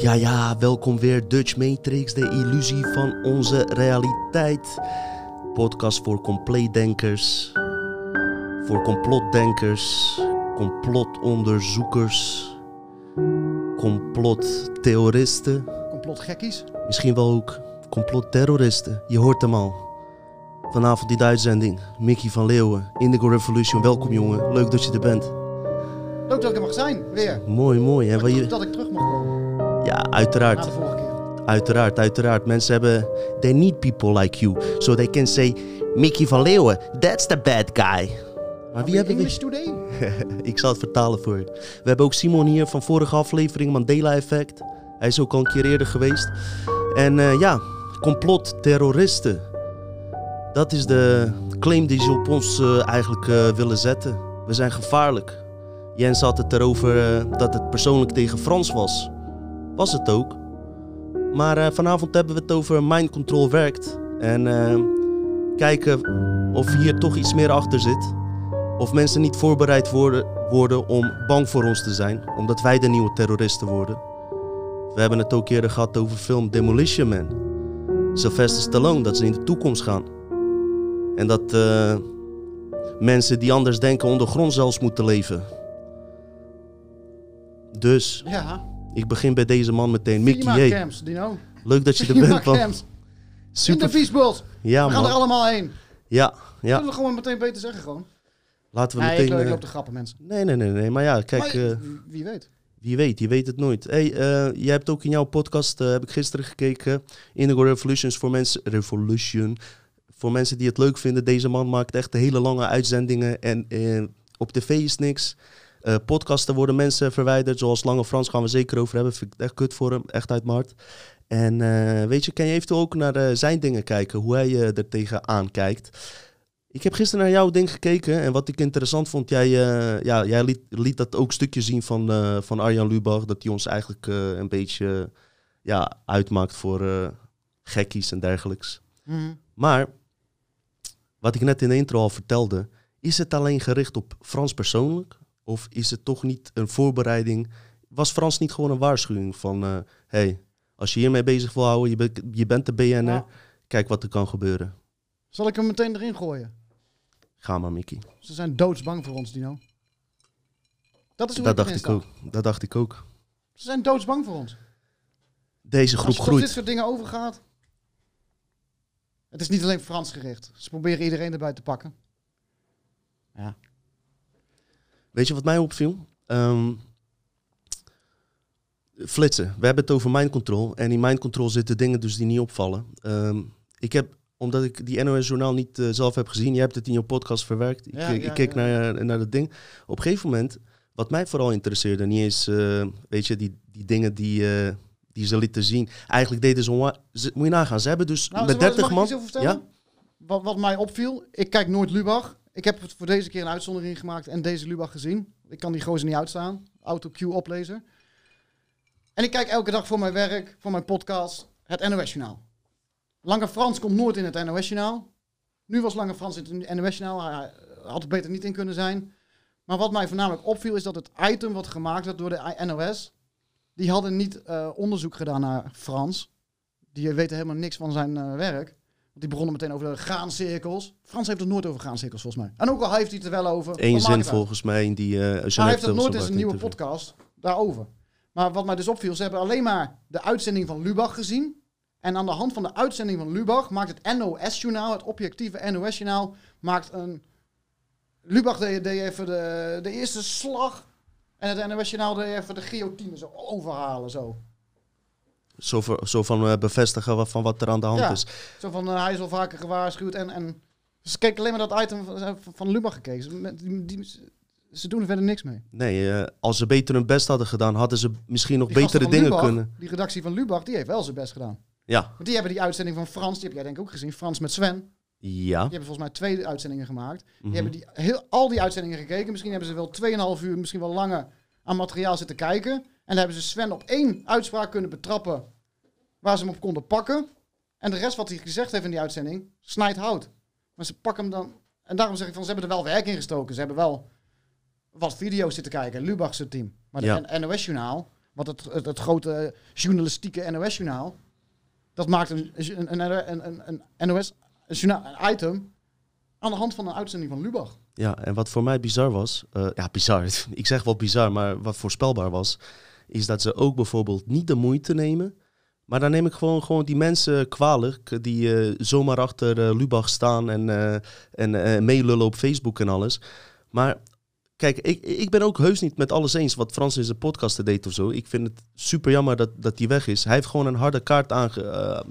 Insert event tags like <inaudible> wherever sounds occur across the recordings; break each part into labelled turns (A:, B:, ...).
A: Ja, ja, welkom weer Dutch Matrix, de illusie van onze realiteit. Podcast voor compleetdenkers, voor complotdenkers, complotonderzoekers, complottheoristen,
B: Complotgekkies.
A: misschien wel ook complotterroristen. Je hoort hem al. Vanavond die uitzending, Mickey van Leeuwen, Indigo Revolution. Welkom jongen, leuk dat je er bent.
B: Leuk dat ik er mag zijn, weer.
A: Mooi, mooi. En
B: Dat,
A: je...
B: dat ik
A: uiteraard.
B: de vorige keer.
A: Uiteraard, uiteraard. Mensen hebben... They need people like you. So they can say... Mickey van Leeuwen, that's the bad guy. Maar wie hebben we...
B: English today? <laughs>
A: Ik zal het vertalen voor je. We hebben ook Simon hier van vorige aflevering, Mandela Effect. Hij is ook al een keer eerder geweest. En eh, ja, complot, terroristen. Dat is de claim die ze op ons eh, eigenlijk eh, willen zetten. We zijn gevaarlijk. Jens had het erover dat het persoonlijk tegen Frans was. Was het ook. Maar eh, vanavond hebben we het over mind control werkt. En eh, kijken of hier toch iets meer achter zit. Of mensen niet voorbereid worden, worden om bang voor ons te zijn, omdat wij de nieuwe terroristen worden. We hebben het ook eerder gehad over film Demolition Man. Sylvester Stallone, dat ze in de toekomst gaan. En dat eh, mensen die anders denken ondergrond zelfs moeten leven. Dus,
B: Ja.
A: Ik begin bij deze man meteen. Mickey, hey,
B: camps, Dino.
A: leuk dat je er bent, man.
B: camps. In de
A: Super.
B: Viesbult.
A: Ja,
B: We gaan er allemaal heen.
A: Ja,
B: Ja. Zullen we gewoon meteen beter zeggen gewoon.
A: Laten we
B: Nee, ik,
A: meteen...
B: loop- ik
A: eh,
B: loop grappen, mensen.
A: Nee, nee, nee, nee. Maar ja, kijk...
B: maar,
A: eh,
B: wie- weet.
A: Wie weet, je weet het nooit. Hey, eh, jij hebt ook in jouw podcast, heb ik gisteren gekeken, Indigo Revolutions voor mensen, Revolution, voor mensen die het leuk vinden. Deze man maakt echt hele lange uitzendingen en op tv is niks. Eh, podcasten worden mensen verwijderd, zoals Lange Frans gaan we zeker over hebben. Vind ik echt kut voor hem, echt uit mijn hart. En eh, weet je, kan je eventueel ook naar eh, zijn dingen kijken, hoe hij er tegenaan kijkt. Ik heb gisteren naar jouw ding gekeken en wat ik interessant vond, jij, ja, jij liet, liet dat ook stukje zien van, van Arjan Lubach, dat hij ons eigenlijk een beetje ja, uitmaakt voor gekkies en dergelijks.
B: Mhm.
A: Maar, wat ik net in de intro al vertelde, is het alleen gericht op Frans persoonlijk? Of is het toch niet een voorbereiding? Was Frans niet gewoon een waarschuwing van, eh hey, als je hiermee bezig wil houden, je, bent je bent de BN'er,
B: Ja.
A: kijk wat er kan gebeuren.
B: Zal ik hem meteen erin gooien?
A: Ga maar, Mickey.
B: Ze zijn doodsbang voor ons, Dino. Dat is hoe
A: Dat
B: ik
A: dacht ik ook. Dat dacht ik ook.
B: Ze zijn doodsbang voor ons.
A: Deze groep
B: Als het op
A: groeit.
B: dit soort dingen overgaat. Het is niet alleen Frans gericht. Ze proberen iedereen erbij te pakken. Ja.
A: Weet je wat mij opviel? Ehm, flitsen. We hebben het over mind control. En in mind control zitten dingen dus die niet opvallen. Ehm, ik heb, omdat ik die NOS-journaal niet eh, zelf heb gezien, jij hebt het in je podcast verwerkt. Ik,
B: Ja,
A: ik,
B: ja,
A: keek
B: ja.
A: Naar, eh, naar dat ding. Op een gegeven moment, wat mij vooral interesseerde, niet eens, eh, weet je, die, die dingen die, eh, die ze lieten zien. Eigenlijk deden ze, onwa- ze moet je nagaan, ze hebben dus
B: Nou,
A: met
B: zal- mag
A: 30
B: ik
A: man.
B: vertellen? Wat, wat mij opviel, ik kijk nooit Lubach. Ik heb het voor deze keer een uitzondering gemaakt en deze Lubach gezien. Ik kan die gozer niet uitstaan. Autocue oplezen. En ik kijk elke dag voor mijn werk, voor mijn podcast, het NOS-journaal. Lange Frans komt nooit in het NOS-journaal. Nu was Lange Frans in het NOS-journaal. Hij had er beter niet in kunnen zijn. Maar wat mij voornamelijk opviel is dat het item wat gemaakt werd door de NOS... die hadden niet eh, onderzoek gedaan naar Frans. Die weten helemaal niks van zijn eh, werk. Die begonnen meteen over de graancirkels. Frans heeft het nooit over graancirkels volgens mij. En ook al heeft hij het er wel over.
A: Eén zin volgens mij in die... eh
B: Maar hij heeft het nooit in
A: zijn
B: nieuwe podcast daarover. Maar wat mij dus opviel, ze hebben alleen maar de uitzending van Lubach gezien. En aan de hand van de uitzending van Lubach maakt het NOS-journaal, het objectieve NOS-journaal, maakt een... Lubach deed, deed even de, de eerste slag. En het NOS-journaal deed even de guillotine zo overhalen zo.
A: Zo, voor- zo van eh, bevestigen wat, van wat er aan de hand
B: Ja.
A: is.
B: Zo van, eh, hij is al vaker gewaarschuwd. En, en ze keken alleen maar dat item van, van, Lubach gekeken. Die, die- ze doen er verder niks mee.
A: Nee, eh, als ze beter hun best hadden gedaan, hadden ze misschien nog
B: Die
A: betere dingen
B: Lubach,
A: kunnen.
B: Die redactie van Lubach, die heeft wel zijn best gedaan.
A: Ja.
B: Want die hebben die uitzending van Frans, die heb jij denk ik ook gezien, Frans met Sven.
A: Ja.
B: Die hebben volgens mij twee uitzendingen gemaakt. Die
A: Mhm.
B: hebben die, heel, al die uitzendingen gekeken. Misschien hebben ze wel 2,5 uur, misschien wel langer aan materiaal zitten kijken. En dan hebben ze Sven op één uitspraak kunnen betrappen waar ze hem op konden pakken. En de rest wat hij gezegd heeft in die uitzending, snijdt hout. Maar ze pakken hem dan... En daarom zeg ik van, ze hebben er wel werk in gestoken. Ze hebben wel wat video's zitten kijken. Lubach's team. Maar
A: Ja.
B: de NOS-journaal, Want het, het, het grote journalistieke NOS-journaal, dat maakt een, een, een, een, een, NOS een item aan de hand van een uitzending van Lubach.
A: Ja, en wat voor mij bizar was, eh, ja bizar, <laughs> ik zeg wel bizar, maar wat voorspelbaar was, is dat ze ook bijvoorbeeld niet de moeite nemen. Maar dan neem ik gewoon, gewoon die mensen kwalijk die eh, zomaar achter eh, Lubach staan en, eh, en meelullen op Facebook en alles. Maar kijk, ik, ik ben ook heus niet met alles eens wat Frans in zijn podcast deed of zo. Ik vind het super jammer dat, dat hij weg is. Hij heeft gewoon een harde kaart aange,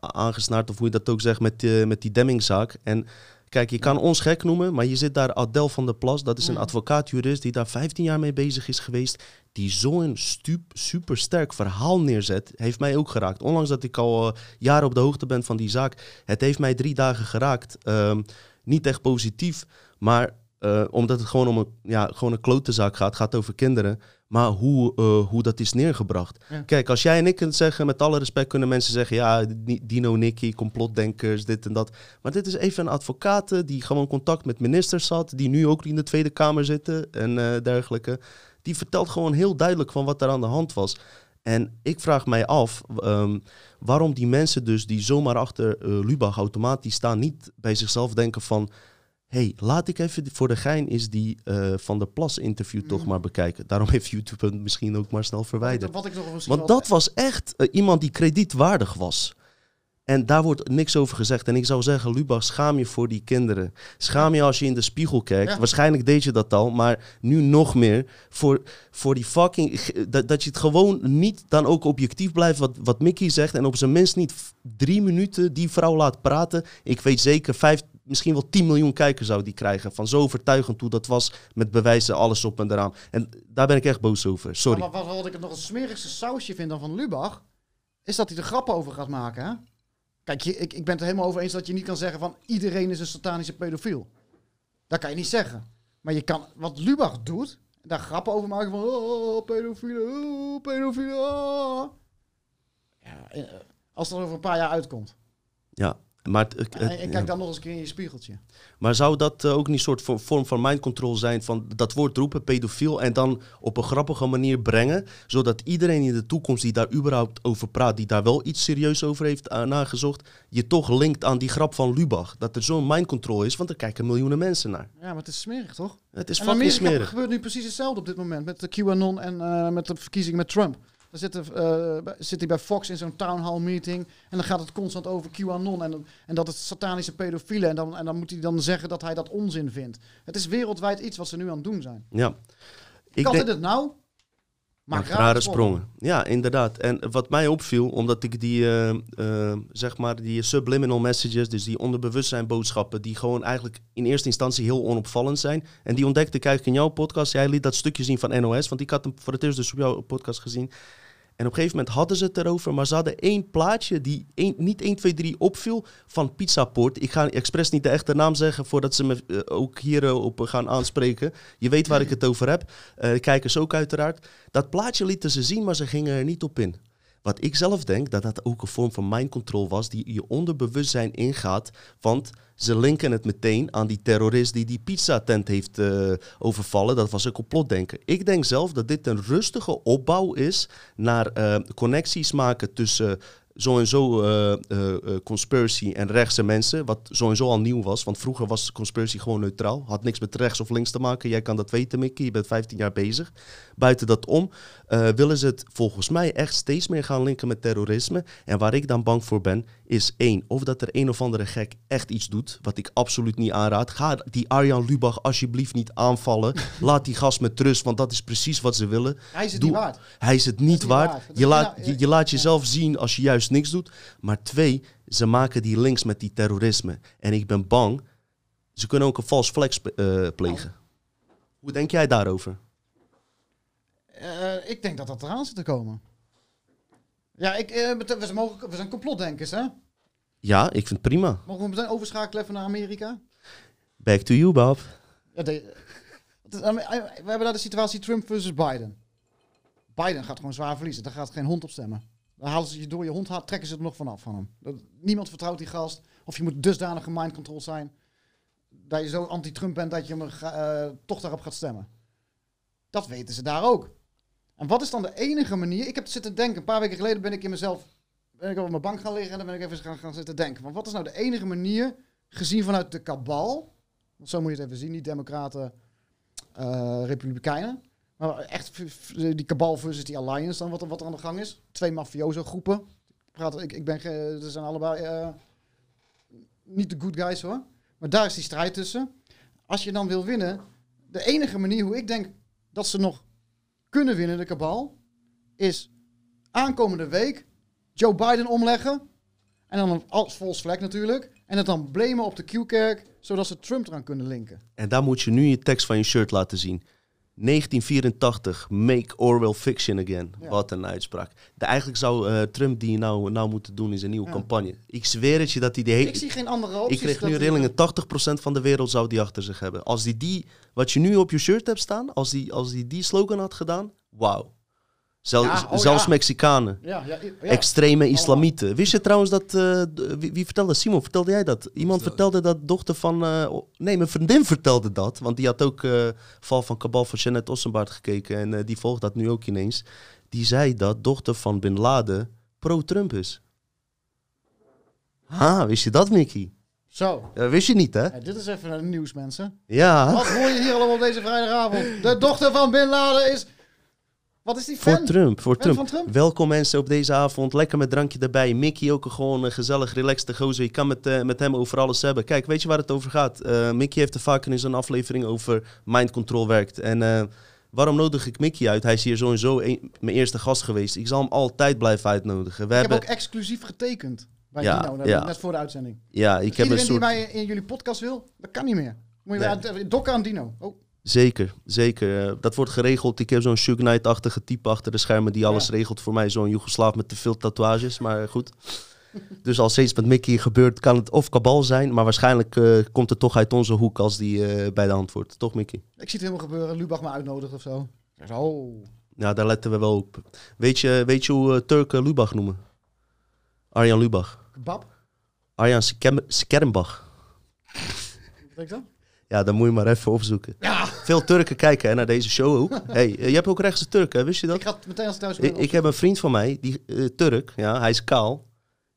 A: aangesnaard, of hoe je dat ook zegt, met, met die Demmingzaak. En kijk, je kan ons gek noemen, maar je zit daar Adel van der Plas. Dat is een advocaat-jurist die daar 15 jaar mee bezig is geweest. Die zo'n stup, super sterk verhaal neerzet, heeft mij ook geraakt. Ondanks dat ik al eh, jaren op de hoogte ben van die zaak. Het heeft mij drie dagen geraakt. Ehm, niet echt positief, maar eh, omdat het gewoon om een, ja, gewoon een klote zaak gaat. gaat over kinderen. Maar hoe, eh, hoe dat is neergebracht.
B: Ja.
A: Kijk, als jij en ik het zeggen, met alle respect kunnen mensen zeggen... ja, Dino, Nicky, complotdenkers, dit en dat. Maar dit is even een advocaat eh, die gewoon contact met ministers had... die nu ook in de Tweede Kamer zitten en dergelijke. Die vertelt gewoon heel duidelijk van wat er aan de hand was. En ik vraag mij af ehm, waarom die mensen dus die zomaar achter Lubach automatisch staan... niet bij zichzelf denken van... hey, laat ik even voor de gein is die eh, Van der Plas interview toch
B: Mhm.
A: maar bekijken. Daarom heeft YouTube hem misschien ook maar snel verwijderd.
B: Wat ik nog misschien
A: Want dat was echt eh, iemand die kredietwaardig was. En daar wordt niks over gezegd. En ik zou zeggen, Lubach, schaam je voor die kinderen. Schaam je als je in de spiegel kijkt.
B: Ja.
A: Waarschijnlijk deed je dat al, maar nu nog meer. Voor, voor die fucking... Dat, dat je het gewoon niet dan ook objectief blijft wat, wat Mickey zegt. En op zijn minst niet drie minuten die vrouw laat praten. Ik weet zeker vijf, misschien wel 10 miljoen kijkers zou die krijgen. Van zo overtuigend hoe dat was. Met bewijzen, alles op en eraan. En daar ben ik echt boos over. Sorry.
B: Maar wat, ik het nog een smerigste sausje vind dan van Lubach, is dat hij er grappen over gaat maken. Hè? Kijk, je, ik, ik ben het er helemaal over eens dat je niet kan zeggen van iedereen is een satanische pedofiel. Dat kan je niet zeggen. Maar je kan, wat Lubach doet, daar grappen over maken van, oh, pedofielen, oh, pedofielen, oh. Ja, eh, als dat over een paar jaar uitkomt.
A: Ja, maar, het- het- ja.
B: kijk dan nog eens een keer in je spiegeltje.
A: maar zou dat eh, ook niet een soort vo- vorm van mind control zijn van dat woord roepen, pedofiel, en dan op een grappige manier brengen, zodat iedereen in de toekomst die daar überhaupt over praat, die daar wel iets serieus over heeft uh, nagezocht, je toch linkt aan die grap van Lubach. Dat er zo'n mind control is, want er kijken miljoenen mensen naar.
B: Ja, maar het is smerig, toch?
A: Het is
B: in
A: fucking smerig.
B: gebeurt nu precies hetzelfde op dit moment met de QAnon en eh, met de verkiezing met Trump. Dan zit, er, eh, zit hij bij Fox in zo'n town hall meeting en dan gaat het constant over QAnon en, en dat het satanische pedofielen en dan, en dan moet hij dan zeggen dat hij dat onzin vindt. Het is wereldwijd iets wat ze nu aan het doen zijn.
A: Ja. Ik
B: kan
A: denk,
B: dit het nou? Maak
A: Maakt rare sprongen. Ja, inderdaad. En wat mij opviel, omdat ik die, eh, eh, zeg maar, die subliminal messages, dus die onderbewustzijnboodschappen, die gewoon eigenlijk in eerste instantie heel onopvallend zijn. En die ontdekte ik eigenlijk in jouw podcast. Jij liet dat stukje zien van NOS, want ik had hem voor het eerst dus op jouw podcast gezien. En op een gegeven moment hadden ze het erover, maar ze hadden één plaatje die niet 1, 2, 3 opviel van Pizzaport. Ik ga expres niet de echte naam zeggen voordat ze me eh, ook hierop gaan aanspreken. Je weet waar ik het over heb. Eh, de kijkers ook uiteraard. Dat plaatje lieten ze zien, maar ze gingen er niet op in. Wat ik zelf denk, dat dat ook een vorm van mind control was, die je onderbewustzijn ingaat. Want ze linken het meteen aan die terrorist die die pizzatent heeft eh, overvallen. Dat was een complotdenker. Ik denk zelf dat dit een rustige opbouw is naar eh, connecties maken tussen zo en zo eh, eh, eh, conspiracy en rechtse mensen. Wat zo en zo al nieuw was. Want vroeger was conspiracy gewoon neutraal. Had niks met rechts of links te maken. Jij kan dat weten, Mickey. Je bent 15 jaar bezig. Buiten dat om willen ze het volgens mij echt steeds meer gaan linken met terrorisme. En waar ik dan bang voor ben, is één. Of dat er een of andere gek echt iets doet. Wat ik absoluut niet aanraad. Ga die Arjan Lubach alsjeblieft niet aanvallen. <laughs> Laat die gast met rust, want dat is precies wat ze willen.
B: Hij is het
A: Doe-
B: niet waard.
A: Hij is het niet waard. Je laat, je, je laat jezelf zien als je juist niks doet. Maar twee, ze maken die links met die terrorisme. En ik ben bang, ze kunnen ook een vals flex eh, plegen. Hoe denk jij daarover?
B: Eh, ik denk dat dat eraan zit te komen. Ja, ik, bet- we, zijn mogen, we zijn complotdenkers, hè?
A: Ja, ik vind het prima.
B: Mogen we meteen overschakelen even naar Amerika?
A: Back to you, Bob.
B: Ja, de- we hebben daar de situatie Trump versus Biden. Biden gaat gewoon zwaar verliezen. Daar gaat geen hond op stemmen. Dan halen ze je door je hond trekken ze er nog vanaf van hem. Dat- niemand vertrouwt die gast. Of je moet dusdanig mind control zijn dat je zo anti-Trump bent dat je hem eh, toch daarop gaat stemmen. Dat weten ze daar ook. En wat is dan de enige manier? Ik heb zitten denken, een paar weken geleden ben ik in mezelf, ben ik op mijn bank gaan liggen en dan ben ik even gaan, gaan zitten denken. Want wat is nou de enige manier, gezien vanuit de kabal, want zo moet je het even zien, niet democraten, eh, republikeinen, echt die kabal versus die alliance dan, wat wat er aan de gang is. Twee mafioso groepen. Ik, praat, ik, ik ben, ze zijn allebei eh, niet de good guys hoor, maar daar is die strijd tussen. Als je dan wil winnen, de enige manier hoe ik denk dat ze nog kunnen winnen, de kabal, is aankomende week Joe Biden omleggen. En dan als false flag natuurlijk. En het dan blamen op de Q-kerk, zodat ze Trump eraan kunnen linken.
A: En daar moet je nu je tekst van je shirt laten zien. 1984, make Orwell fiction again.
B: Ja.
A: Wat een uitspraak. De, eigenlijk zou eh, Trump die nou, nou moeten doen in zijn nieuwe
B: Ja.
A: campagne. Ik zweer het je dat hij die hele...
B: Ik zie geen andere
A: Ik
B: opties.
A: kreeg
B: dat
A: nu rillingen, 80% van de wereld zou die achter zich hebben. Als die die, wat je nu op je shirt hebt staan, als die als die, die slogan had gedaan, wauw.
B: Ja, oh
A: zelfs
B: ja.
A: Mexicanen.
B: Ja, ja, ja.
A: Extreme islamieten. Wist je trouwens dat... eh, wie, wie vertelde? Simon, vertelde jij dat? Iemand vertelde dat dochter van... eh, nee, mijn vriendin vertelde dat. Want die had ook eh Val van Kabal van Jeannette Ossenbaard gekeken. En eh, die volgt dat nu ook ineens. Die zei dat dochter van Bin Laden pro-Trump is. Ha, wist je dat, Mickey?
B: Zo.
A: Ja, wist je niet, hè?
B: Ja, dit is even het nieuws, mensen.
A: Ja.
B: Wat hoor je hier allemaal op deze vrijdagavond? De dochter van Bin Laden is... Wat is die fan?
A: Voor Trump, voor Trump.
B: van Trump?
A: Welkom mensen op deze avond. Lekker met drankje erbij. Mickey ook een gewoon een gezellig, relaxed gozer. Je kan met, eh, met hem over alles hebben. Kijk, weet je waar het over gaat? Eh, Mickey heeft er vaker in zijn aflevering over mind control werkt. En eh, waarom nodig ik Mickey uit? Hij is hier sowieso een- mijn eerste gast geweest. Ik zal hem altijd blijven uitnodigen. We
B: Ik heb
A: hebben,
B: ook exclusief getekend. Bij
A: Ja,
B: Dino, net-
A: ja.
B: net voor de uitzending.
A: ja, ik
B: Dus
A: heb een
B: iedereen
A: soort...
B: die mij in jullie podcast wil, dat kan niet meer. Moet je
A: Nee.
B: dokken aan Dino. Oh,
A: Zeker, zeker. Eh, dat wordt geregeld. Ik heb zo'n Shug Knight-achtige type achter de schermen die alles
B: Ja.
A: regelt voor mij. Zo'n Joegoslaaf met te veel tatoeages, maar goed. <laughs> dus als steeds met Mickey gebeurt, kan het of kabal zijn. Maar waarschijnlijk eh, komt het toch uit onze hoek als die eh, bij de hand wordt. Toch, Mickey?
B: ik zie het helemaal gebeuren. Lubach me uitnodigt of zo. Oh.
A: Ja, daar letten we wel op. Weet je, weet je hoe Turken Lubach noemen? Arjan Lubach.
B: Kebab?
A: Arjan Skermbach.
B: Wat denk je dan?
A: Ja, dan moet je maar even opzoeken.
B: Ja,
A: Veel Turken kijken hè, naar deze show ook. hey, eh, je hebt ook rechtse Turken, hè? wist je dat?
B: ik ga het meteen als thuis ben
A: Ik, ik heb een vriend van mij, die eh, Turk, ja, hij is kaal.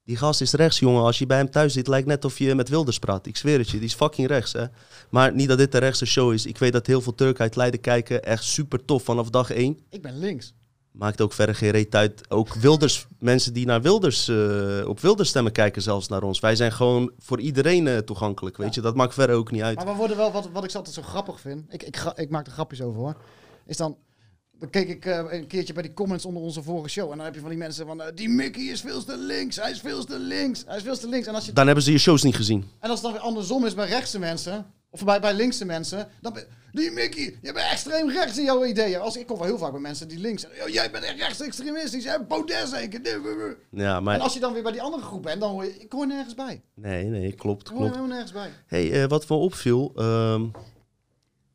A: Die gast is rechts, jongen. Als je bij hem thuis zit, lijkt net of je met Wilders praat. Ik zweer het je, die is fucking rechts, hè. Maar niet dat dit de rechtse show is. Ik weet dat heel veel Turken uit Leiden kijken. Echt super tof vanaf dag één.
B: Ik ben links.
A: Maakt ook verder geen reet uit. Ook Wilders, mensen die naar Wilders, eh, op Wilders stemmen kijken zelfs naar ons. Wij zijn gewoon voor iedereen eh, toegankelijk, weet je. Dat maakt verder ook niet uit.
B: Maar we worden wel, wat, wat ik altijd zo grappig vind, ik, ik, ik maak er grapjes over hoor, is dan, dan keek ik eh, een keertje bij die comments onder onze vorige show en dan heb je van die mensen van, die Mickey is veel te links, hij is veel te links, hij is veel te links. En als, je,
A: Dan hebben ze je shows niet gezien.
B: en als het dan weer andersom is bij rechtse mensen, of bij, bij linkse mensen, dan ben die Mickey, je bent extreem rechts in jouw ideeën. Als, ik kom wel heel vaak bij mensen die links zijn, "Yo, jij bent echt rechtsextremistisch, hè, Baudet zeker.
A: Ja,
B: En
A: maar...
B: als je dan weer bij die andere groep bent, dan hoor je, ik hoor nergens bij.
A: Nee, nee, klopt,
B: Ik hoor
A: klopt.
B: helemaal nergens bij.
A: Hey, eh, wat me opviel, ehm,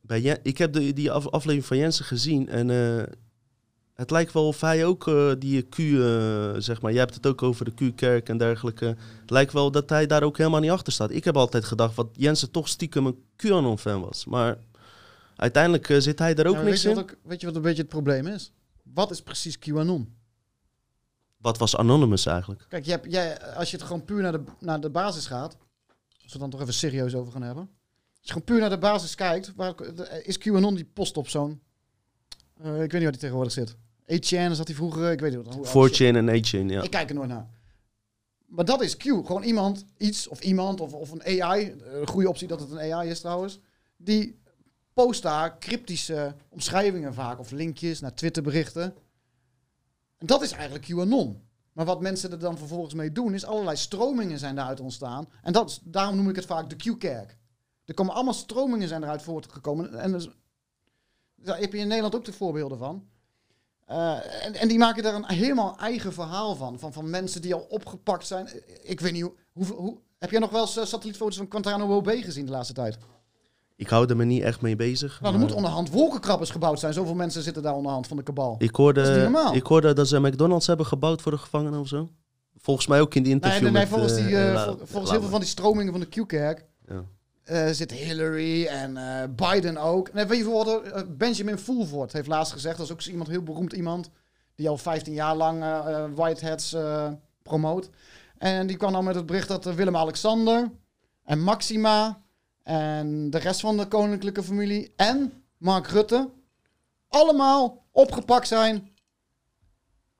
A: bij Jen- ik heb de, die af- aflevering van Jensen gezien en eh, het lijkt wel of hij ook eh, die Q, eh, zeg maar, jij hebt het ook over de Q-kerk en dergelijke. Het lijkt wel dat hij daar ook helemaal niet achter staat. Ik heb altijd gedacht dat Jensen toch stiekem een QAnon-fan was, maar uiteindelijk eh, zit hij er ook
B: Ja,
A: niks in.
B: wat ook, weet je wat een beetje het probleem is? Wat is precies QAnon?
A: Wat was Anonymous eigenlijk?
B: Kijk, je hebt, jij, als je het gewoon puur naar de, naar de basis gaat, als we het dan toch even serieus over gaan hebben. Als je gewoon puur naar de basis kijkt, waar, is QAnon die post op zo'n, ik weet niet waar die tegenwoordig zit. 8chan zat hij vroeger, ik weet niet hoe. hoe-
A: 4chan en 8chan, ja.
B: Ik kijk er nooit naar. Maar dat is Q. Gewoon iemand, iets of iemand of, of een AI. Een goede optie dat het een AI is trouwens. Die post daar cryptische omschrijvingen vaak of linkjes naar Twitterberichten. En dat is eigenlijk QAnon. Maar wat mensen er dan vervolgens mee doen, is allerlei stromingen zijn daaruit ontstaan. En dat, daarom noem ik het vaak de Q-kerk. Er komen allemaal stromingen zijn eruit voortgekomen. En dus, daar heb je in Nederland ook de voorbeelden van. Eh, en, en die maken daar een helemaal eigen verhaal van. Van, van mensen die al opgepakt zijn. Ik weet niet hoe. hoe, hoe heb jij nog wel eens eh, satellietfoto's van Guantanamo Bay gezien de laatste tijd?
A: Ik hou er me niet echt mee bezig.
B: Nou, er moet onderhand wolkenkrabbers gebouwd zijn. Zoveel mensen zitten daar onderhand van de kabal.
A: Ik
B: Dat is
A: hoorde,
B: normaal.
A: ik hoorde dat ze McDonald's hebben gebouwd voor de gevangenen of zo. Volgens mij ook in die interview
B: nee, nee,
A: met,
B: volgens,
A: eh,
B: die, volgens heel veel van die stromingen van de Q-kerk.
A: Ja.
B: Eh, zit Hillary en eh, Biden ook. En weet je bijvoorbeeld, eh, Benjamin Fulford heeft laatst gezegd, dat is ook iemand, heel beroemd iemand, die al 15 jaar lang eh, Whiteheads eh, promoot. En die kwam dan met het bericht dat Willem-Alexander en Maxima en de rest van de koninklijke familie en Mark Rutte allemaal opgepakt zijn,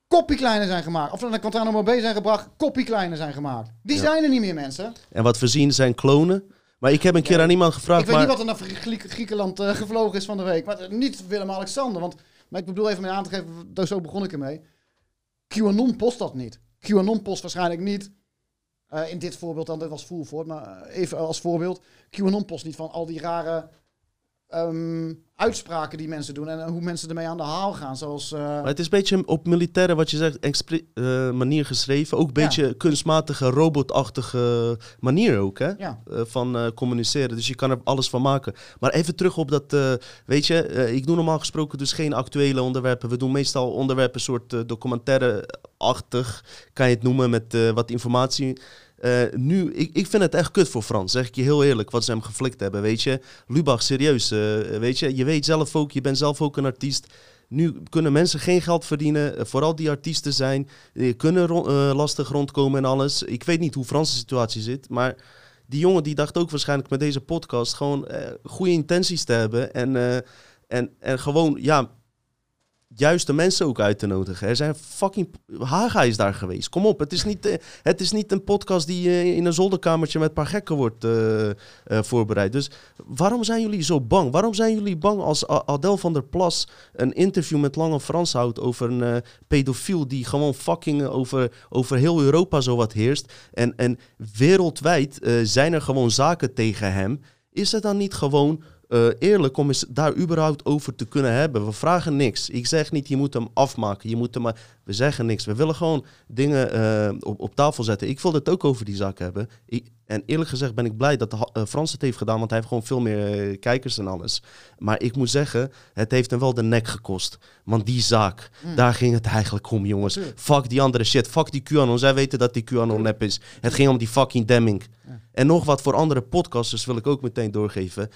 B: koppiekleiner zijn gemaakt. Of naar Guantanamo Bay zijn gebracht, koppiekleiner zijn gemaakt. Die
A: Ja.
B: zijn er niet meer, mensen.
A: En wat we zien zijn klonen. Maar ik heb een keer aan iemand gevraagd.
B: ik weet
A: maar...
B: niet wat er naar Grie- Griekenland eh, gevlogen is van de week. Maar niet Willem-Alexander. Want maar ik bedoel even mee aan te geven, daar- zo begon ik ermee. QAnon post dat niet. QAnon post waarschijnlijk niet. eh, in dit voorbeeld dan, dit was Fulford, maar eh, even als voorbeeld. QAnon post niet van al die rare ehm, uitspraken die mensen doen. En eh, hoe mensen ermee aan de haal gaan. Zoals... eh,
A: Maar het is een beetje op militaire, wat je zegt, eh, manier geschreven. Ook een
B: Ja.
A: beetje kunstmatige, robotachtige manier ook, hè?
B: ja.
A: van communiceren. Dus je kan er alles van maken. Maar even terug op dat, weet je, ik doe normaal gesproken dus geen actuele onderwerpen. We doen meestal onderwerpen soort documentaire-achtig, kan je het noemen, met wat informatie. Eh, nu, ik, ik vind het echt kut voor Frans, zeg ik je heel eerlijk, wat ze hem geflikt hebben, weet je. Lubach, serieus, eh, weet je, je weet zelf ook, je bent zelf ook een artiest. Nu kunnen mensen geen geld verdienen, eh, vooral die artiesten zijn, kunnen ro- lastig rondkomen en alles. Ik weet niet hoe Franse situatie zit, maar die jongen die dacht ook waarschijnlijk met deze podcast gewoon goede intenties te hebben. En, en, en gewoon, ja, juiste mensen ook uit te nodigen. Er zijn fucking... Haga is daar geweest. Kom op, het is niet, eh, het is niet een podcast die eh, in een zolderkamertje met een paar gekken wordt eh, voorbereid. Dus waarom zijn jullie zo bang? Waarom zijn jullie bang als Adel van der Plas een interview met Lange Frans houdt over een pedofiel die gewoon fucking over, over heel Europa zo wat heerst? En, en wereldwijd zijn er gewoon zaken tegen hem. Is het dan niet gewoon eh, eerlijk om eens daar überhaupt over te kunnen hebben? We vragen niks. Ik zeg niet, je moet hem afmaken. Je moet hem, maar we zeggen niks. We willen gewoon dingen eh, op, op tafel zetten. Ik wil het ook over die zaak hebben. Ik, en eerlijk gezegd ben ik blij dat de eh, Frans het heeft gedaan, want hij heeft gewoon veel meer kijkers en alles. Maar ik moet zeggen, het heeft hem wel de nek gekost. Want die zaak, daar ging het eigenlijk om, jongens. Fuck die andere shit. Fuck die QAnon. Zij weten dat die QAnon nep is. Het ging om die fucking Demming. En nog wat voor andere podcasters wil ik ook meteen doorgeven.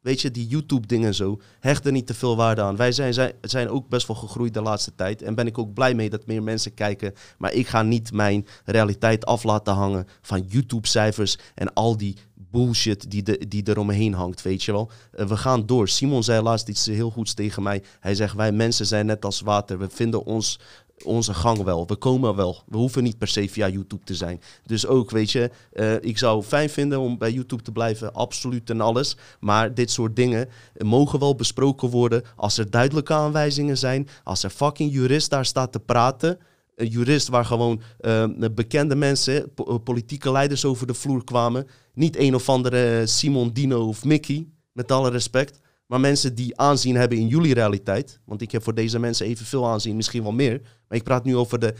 A: Weet je, die YouTube-dingen en zo, hecht er niet te veel waarde aan. Wij zijn, zijn, zijn ook best wel gegroeid de laatste tijd. En ben ik ook blij mee dat meer mensen kijken. Maar ik ga niet mijn realiteit af laten hangen van YouTube-cijfers en al die bullshit die, de, die er omheen hangt, weet je wel. Eh, we gaan door. Simon zei laatst iets heel goeds tegen mij. Hij zegt, wij mensen zijn net als water. We vinden ons onze gang wel. We komen wel. We hoeven niet per se via YouTube te zijn. Dus ook, weet je, eh, ik zou fijn vinden om bij YouTube te blijven, absoluut en alles. Maar dit soort dingen mogen wel besproken worden als er duidelijke aanwijzingen zijn. Als er fucking jurist daar staat te praten. Een jurist waar gewoon eh, bekende mensen, eh, politieke leiders over de vloer kwamen. Niet een of andere Simon, Dino of Mickey, met alle respect. Maar mensen die aanzien hebben in jullie realiteit. Want ik heb voor deze mensen evenveel aanzien, misschien wel meer. Maar ik praat nu over de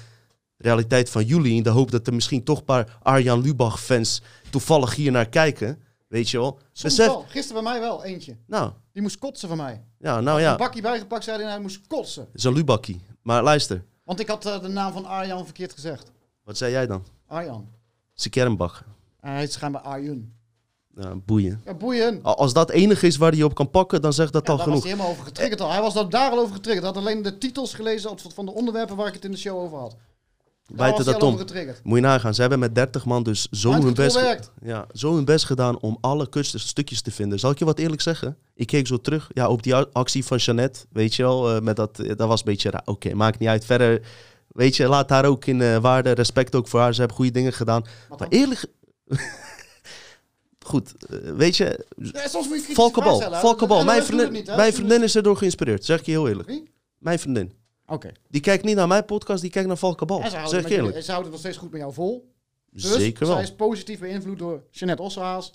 A: realiteit van jullie. In de hoop dat er misschien toch een paar Arjan Lubach-fans toevallig hier naar kijken. Weet je wel.
B: Soms
A: Besef.
B: wel. Gisteren bij mij wel, eentje.
A: Nou,
B: Die moest kotsen van mij.
A: ja, nou
B: Een
A: ja.
B: bakje bijgepakt, zei hij, en hij moest kotsen.
A: Een Lubachie. Maar luister,
B: Want ik had eh, de naam van Arjan verkeerd gezegd.
A: wat zei jij dan?
B: Arjan. En hij is schijnbaar Arjun.
A: Ja, boeien.
B: Ja, boeien.
A: Al- Als dat enige is waar hij op kan pakken, dan zegt dat
B: Ja,
A: al
B: was
A: genoeg.
B: hij helemaal over getriggerd al. Hij was daar al over getriggerd. Hij had alleen de titels gelezen van de onderwerpen waar ik het in de show over had. Daar
A: Buiten
B: was
A: dat om.
B: over getriggerd.
A: Moet je nagaan, ze hebben met 30 man dus zo hun, best,
B: werkt.
A: ja, zo hun best gedaan om alle kutste stukjes te vinden. Zal ik je wat eerlijk zeggen? Ik keek zo terug ja, op die actie van Jeannette, weet je wel, eh, met dat, eh, dat was een beetje raar. Oké, maakt niet uit. Verder, weet je, laat haar ook in eh, waarde, respect ook voor haar. Ze hebben goede dingen gedaan. Maar eerlijk... <laughs> Goed, eh, weet je,
B: Ja, soms moet je kritisch
A: Valkenbal, Mijn vriendin,
B: niet,
A: mijn vriendin is erdoor geïnspireerd, zeg ik je heel eerlijk.
B: Wie?
A: Mijn vriendin.
B: Oké.
A: Die kijkt niet naar mijn podcast, die kijkt naar Valkenbal.
B: En ze
A: Zeg ik
B: met
A: eerlijk.
B: je- ze houden het nog steeds goed met jou vol. Dus
A: Zeker wel.
B: zij is positief beïnvloed door Jeanette Ossehaas.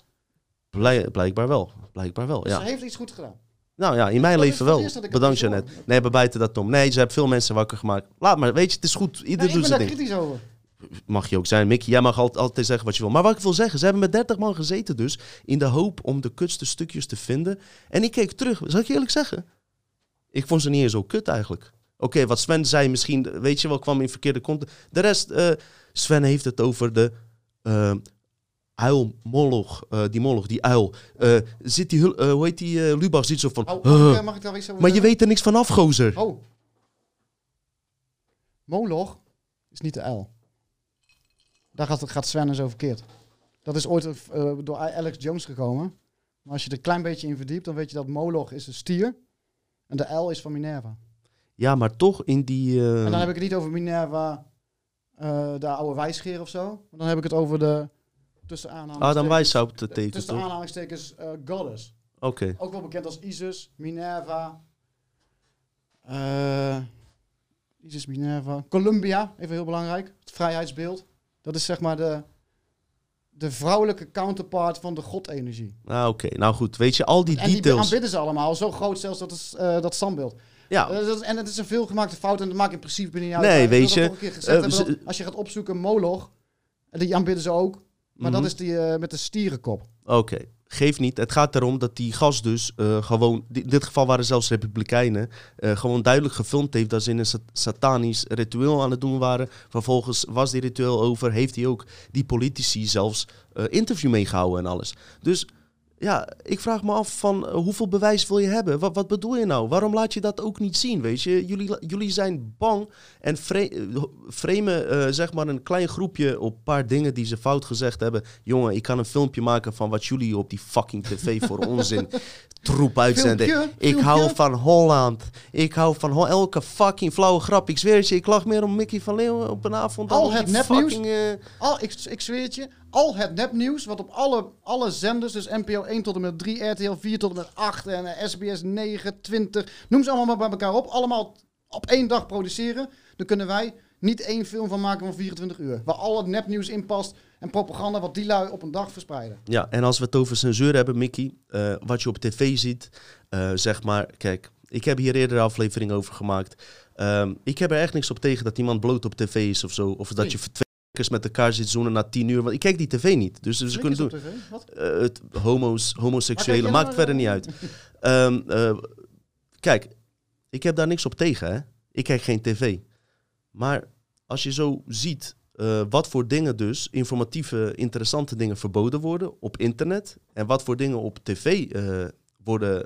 A: Blij- blijkbaar wel. Blijkbaar wel,
B: Dus
A: ja.
B: ze heeft iets goed gedaan.
A: Nou ja, in mijn
B: Dat
A: leven wel. Bedankt
B: hoor.
A: Jeannette. Nee, maar buiten dat om. Nee, ze hebben veel mensen wakker gemaakt. Laat maar, weet je, het is goed. Ieder
B: Nee, ik
A: doet
B: ben
A: zijn
B: daar
A: ding.
B: kritisch over.
A: Mag je ook zijn. Mickey, jij mag altijd, altijd zeggen wat je wil. Maar wat ik wil zeggen, ze hebben met 30 man gezeten dus. In de hoop om de kutste stukjes te vinden. En ik keek terug. Zal ik je eerlijk zeggen? Ik vond ze niet eens zo kut eigenlijk. Oké, wat Sven zei misschien, weet je wel, kwam in verkeerde context. De rest, eh, Sven heeft het over de... eh, uil Moloch, eh, die Moloch, die uil, zit die, hoe heet die, Lubach zit zo van,
B: Oh, mag, ik, daar iets over
A: maar je weet er niks van af, gozer.
B: Oh. Moloch is niet de L. Daar gaat, gaat Sven zo verkeerd. Dat is ooit eh, door Alex Jones gekomen. Maar als je er een klein beetje in verdiept, dan weet je dat Moloch is een stier. En de L is van Minerva.
A: Ja, maar toch in die... eh,
B: En dan heb ik het niet over Minerva, eh, de oude wijsgeer of zo. Maar dan heb ik het over de tussen aanhalingstekens...
A: Te tekenen,
B: Tussen
A: toch?
B: aanhalingstekens goddess.
A: Oké.
B: Ook wel bekend als Isis, Minerva. Isis, Minerva. Columbia, even heel belangrijk. Het vrijheidsbeeld. Dat is zeg maar de, de vrouwelijke counterpart van de godenergie.
A: Nou, oké. Nou goed, weet je, al die
B: En die
A: details.
B: aanbidden ze allemaal. Zo groot zelfs dat, is, eh, dat standbeeld.
A: Ja,
B: Eh, dat is- en het is een veelgemaakte fout en dat maakt in principe niet uit.
A: Nee, weet je,
B: toch een keer gezegd hebben,
A: ze-
B: dat als je gaat opzoeken Moloch, en die aanbidden ze ook. Maar
A: Mhm.
B: dat is die eh, met de stierenkop.
A: Oké, geef niet. Het gaat erom dat die gast dus eh, gewoon, in dit geval waren zelfs republikeinen, eh, gewoon duidelijk gefilmd heeft dat ze in een sat- satanisch ritueel aan het doen waren. Vervolgens was die ritueel over, heeft hij ook die politici zelfs eh, interview meegehouden en alles. Dus ja, ik vraag me af van eh, hoeveel bewijs wil je hebben? Wat, wat bedoel je nou? Waarom laat je dat ook niet zien? Weet je, jullie, jullie zijn bang en eh, framen eh, zeg maar een klein groepje op een paar dingen die ze fout gezegd hebben. Jongen, ik kan een filmpje maken van wat jullie op die fucking tv voor <laughs> onzin troep uitzenden.
B: Filmpje,
A: Ik
B: filmpje.
A: hou van Holland. Ik hou van Ho- elke fucking flauwe grap. Ik zweer het je, ik lag meer om Mickey van Leeuwen op een avond. dan
B: Al
A: op
B: het nepnieuws?
A: fucking,
B: Al, ik, ik zweer het je, al het nepnieuws wat op alle, alle zenders, dus NPO 1 tot en met 3, RTL 4 tot en met 8 en SBS 9, 20, noem ze allemaal maar bij elkaar op. Allemaal op één dag produceren. Dan kunnen wij niet één film van maken van 24 uur. Waar al het nepnieuws in past en propaganda wat die lui op een dag verspreiden.
A: Ja, en als we het over censuur hebben, Mickey, eh, wat je op tv ziet, eh, zeg maar, kijk, ik heb hier eerder een aflevering over gemaakt. Ehm, ik heb er echt niks op tegen dat iemand bloot op tv is of zo. Of dat
B: Nee.
A: je weken met elkaar zit zoenen na tien uur. Want ik kijk die tv niet, dus ze kunnen doen. Eh, het homo's,
B: kijk
A: maakt verder niet uit. Ehm, eh, kijk, ik heb daar niks op tegen, hè. Ik kijk geen tv. Maar als je zo ziet eh, wat voor dingen dus, informatieve, interessante dingen verboden worden op internet. En wat voor dingen op tv worden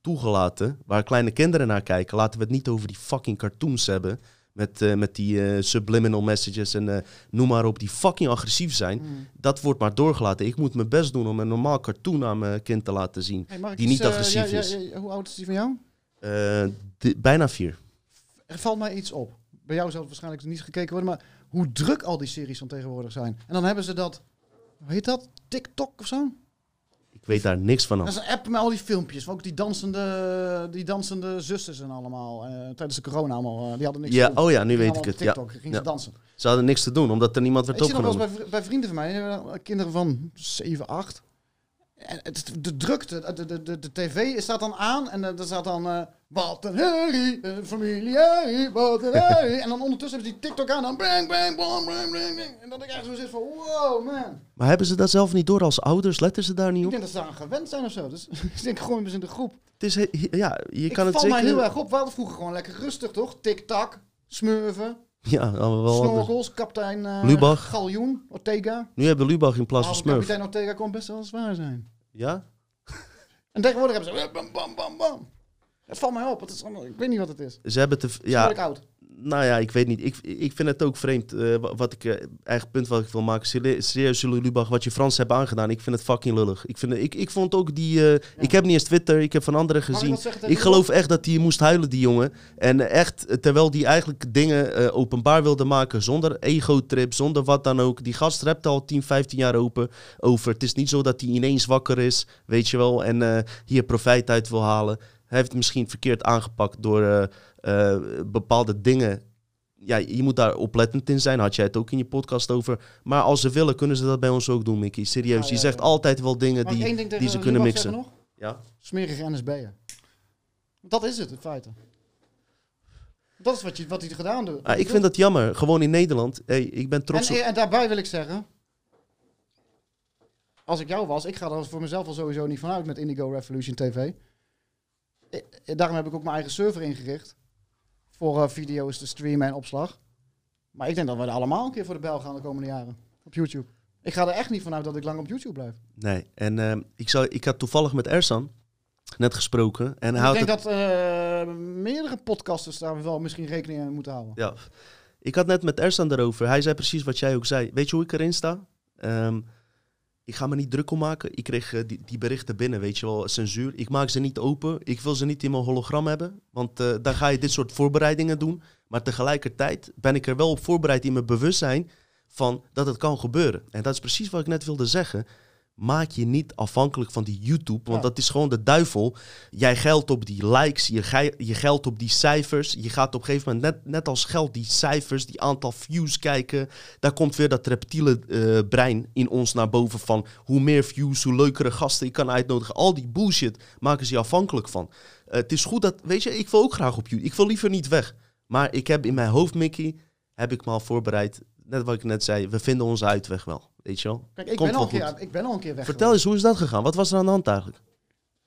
A: toegelaten, waar kleine kinderen naar kijken. Laten we het niet over die fucking cartoons hebben. Met, eh, met die eh, subliminal messages en eh, noem maar op, die fucking agressief zijn.
B: Hmm.
A: Dat wordt maar doorgelaten. Ik moet mijn best doen om een normaal cartoon aan mijn kind te laten zien.
B: Hey,
A: Die niet agressief
B: ja,
A: is.
B: ja, hoe oud is die van jou?
A: Bijna vier.
B: Er valt mij iets op. Bij jou zal het waarschijnlijk niet gekeken worden, maar hoe druk al die series van tegenwoordig zijn. En dan hebben ze dat, hoe heet dat? TikTok of zo?
A: Ik weet daar niks van
B: Dat
A: af.
B: is een app met al die filmpjes. Ook die dansende, die dansende zusters en allemaal. eh, tijdens de corona allemaal. eh, die hadden niks
A: Ja,
B: te doen.
A: oh ja, nu weet ik het. Ja.
B: TikTok,
A: Ja.
B: ze dansen.
A: Ze hadden niks te doen, omdat er niemand werd
B: Ik zie nog wel eens
A: opgenomen.
B: bij, bij vrienden van mij, eh, kinderen van 7, 8. De drukte, de, de, de, de tv staat dan aan en eh, er staat dan... eh, wat een herrie, een familie, herrie, wat een herrie. <laughs> en dan ondertussen hebben ze die TikTok aan, dan bang, bang, bang, bang, bang, bang. En dat ik echt zo zit van, wow, man.
A: Maar hebben ze dat zelf niet door als ouders? Letten ze daar niet
B: Ik
A: op?
B: denk dat ze aan gewend zijn of zo. Dus <laughs> ik denk gewoon eens in de groep.
A: Het is, he- ja, je
B: ik
A: kan het
B: val
A: zeker...
B: mij heel erg op. We hadden vroeger gewoon lekker rustig, toch? Tik-tak, smurven,
A: Ja, allemaal wel
B: snorkels, kapitein eh,
A: Lubach.
B: Galjoen, Ortega.
A: Nu hebben we Lubach in plaats van Smurf.
B: kapitein Ortega kon best wel zwaar zijn.
A: Ja? <laughs>
B: En tegenwoordig hebben ze... eh, Bam, bam, bam, bam. Het valt mij op. Het is allemaal, ik weet niet wat het is.
A: Ze hebben te... Ja,
B: oud.
A: Nou ja, ik weet niet. Ik, ik vind het ook vreemd. wa- wat ik, eh, eigen punt wat ik wil maken. Serie- Serieus, Lubach, wat je Frans hebt aangedaan. Ik vind het fucking lullig. Ik, vind, ik, ik vond ook die. eh, Ik heb niet eens Twitter. Ik heb van anderen
B: ik
A: gezien. Ik geloof echt dat hij moest huilen, die jongen. En echt, terwijl hij eigenlijk dingen openbaar wilde maken. Zonder ego-trip, zonder wat dan ook. Die gast rept al 10, 15 jaar open over. Het is niet zo dat hij ineens wakker is, weet je wel. En hier profijt uit wil halen. Hij heeft het misschien verkeerd aangepakt door eh, bepaalde dingen. Ja, je moet daar oplettend in zijn. Had jij het ook in je podcast over. Maar als ze willen, kunnen ze dat bij ons ook doen, Mickey. Serieus,
B: Ja,
A: je
B: ja,
A: zegt altijd wel dingen
B: Mag
A: die,
B: ding tegen
A: die ze kunnen mixen.
B: nog?
A: Ja?
B: Smerige NSB'er. Dat is het in feite. Dat is wat, je, wat hij gedaan doet.
A: Ah, ik vind dat jammer. Gewoon in Nederland. Hey, ik ben trots
B: en,
A: op...
B: en daarbij wil ik zeggen... Als ik jou was, ik ga er voor mezelf al sowieso niet vanuit met Indigo Revolution TV. Eh, eh, Daarom heb ik ook mijn eigen server ingericht. Voor eh, video's te streamen en opslag. Maar ik denk dat we er allemaal een keer voor de bel gaan de komende jaren. Op YouTube. Ik ga er echt niet vanuit dat ik lang op YouTube blijf.
A: Nee, en ehm, ik, zou, ik had toevallig met Ersan net gesproken. En
B: ik denk
A: het-
B: dat eh, meerdere podcasters daar wel misschien rekening mee moeten houden.
A: Ja, ik had net met Ersan erover. Hij zei precies wat jij ook zei. Weet je hoe ik erin sta? Ehm, ik ga me niet druk om maken. Ik kreeg eh, die, die berichten binnen, weet je wel, censuur. Ik maak ze niet open. Ik wil ze niet in mijn hologram hebben. Want eh, dan ga je dit soort voorbereidingen doen. Maar tegelijkertijd ben ik er wel op voorbereid in mijn bewustzijn van dat het kan gebeuren. En dat is precies wat ik net wilde zeggen. Maak je niet afhankelijk van die YouTube, want
B: Ja.
A: dat is gewoon de duivel. Jij geldt op die likes, je, ge- je geldt op die cijfers. Je gaat op een gegeven moment, net, net als geld, die cijfers, die aantal views kijken. Daar komt weer dat reptiele eh, brein in ons naar boven van hoe meer views, hoe leukere gasten ik kan uitnodigen. Al die bullshit maken ze je afhankelijk van. Eh, het is goed dat, weet je, ik wil ook graag op YouTube. Ik wil liever niet weg. Maar ik heb in mijn hoofd, Mickey, heb ik me al voorbereid. Net wat ik net zei, we vinden onze uitweg wel. Weet je wel?
B: Kijk, ik
A: Komt
B: ben, al een keer, ik ben al een keer weg.
A: Vertel
B: geweest.
A: eens, hoe is dat gegaan? Wat was er aan de hand eigenlijk?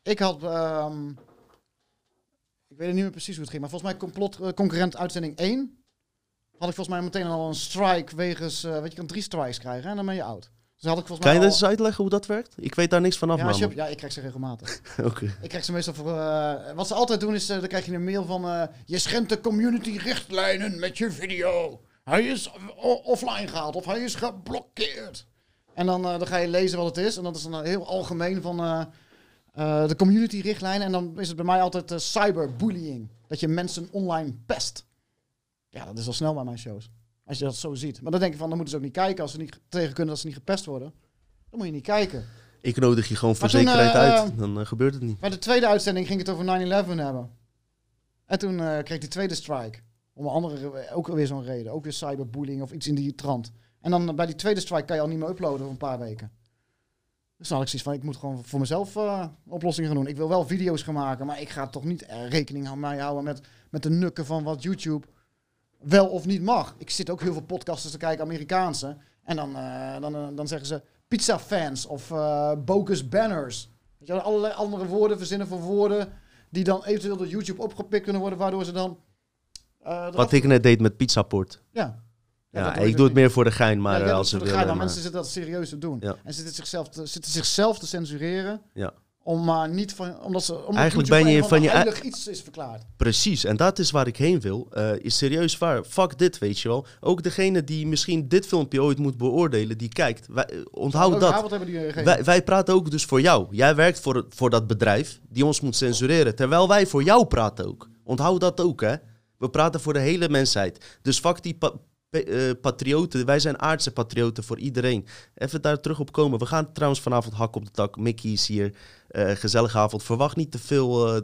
B: Ik had... ehm, ik weet niet meer precies hoe het ging, maar volgens mij complot eh, concurrent uitzending 1 had ik volgens mij meteen al een strike wegens... eh, weet je, kan drie strikes krijgen en dan ben je oud. Dus had ik volgens
A: Kan je
B: al-
A: eens uitleggen hoe dat werkt? Ik weet daar niks van af,
B: ja, je, ja, ik krijg ze regelmatig. <laughs>
A: Oké.
B: Ik krijg ze meestal voor. eh, wat ze altijd doen is, dan krijg je een mail van. je schendt de community richtlijnen met je video. Hij is offline gehaald of hij is geblokkeerd. En dan, eh, dan ga je lezen wat het is. En dat is dan heel algemeen van eh, eh, de community richtlijnen. En dan is het bij mij altijd eh, cyberbullying. Dat je mensen online pest. Ja, dat is al snel bij mijn shows. Als je dat zo ziet. Maar dan denk je van, dan moeten ze ook niet kijken. Als ze niet tegen kunnen dat ze niet gepest worden. Dan moet je niet kijken.
A: Ik nodig je gewoon voor
B: Maar toen,
A: zekerheid
B: eh,
A: uit. Dan eh, gebeurt het niet.
B: Bij de tweede uitzending ging het over 9-11 hebben. En toen eh, kreeg ik die tweede strike. Om een andere, ook weer zo'n reden. Ook weer cyberbullying of iets in die trant. En dan eh, bij die tweede strike kan je al niet meer uploaden voor een paar weken. Dus dan had ik zoiets van, ik moet gewoon voor mezelf eh, oplossingen gaan doen. Ik wil wel video's gaan maken, maar ik ga toch niet eh, rekening aan mij houden met, met de nukken van wat YouTube wel of niet mag. Ik zit ook heel veel podcasters te kijken, Amerikaanse. En dan, dan, dan zeggen ze pizza fans of bogus banners. Weet je, allerlei andere woorden verzinnen voor woorden die dan eventueel door YouTube opgepikt kunnen worden, waardoor ze dan... eh,
A: Wat ik net deed met Pizzaport.
B: Ja.
A: Ja, ik doe het meer voor de gein, maar
B: Ja,
A: eh, als ze
B: gein,
A: willen...
B: maar
A: maar-
B: mensen zitten dat serieus te doen.
A: Ja.
B: En zitten zichzelf, te, zitten zichzelf te censureren.
A: Ja.
B: Om maar niet van, omdat ze omdat
A: Eigenlijk ben je van je
B: ander
A: ei-
B: heilig iets is verklaard.
A: Precies, en dat is waar ik heen wil. Eh, is serieus waar. Fuck dit, weet je wel. Ook degene die misschien dit filmpje ooit moet beoordelen, die kijkt. Wij, eh, onthoud
B: Leuke
A: dat.
B: eh.
A: Wij, wij praten ook dus voor jou. Jij werkt voor, voor dat bedrijf die ons moet censureren. Terwijl wij voor jou praten ook. Onthoud dat ook, hè. We praten voor de hele mensheid. Dus fuck die pa- eh, patrioten. Wij zijn aardse patrioten voor iedereen. Even daar terug op komen. We gaan trouwens vanavond hak op de tak. Mickey is hier. Eh, gezellige avond. Verwacht niet te veel, eh,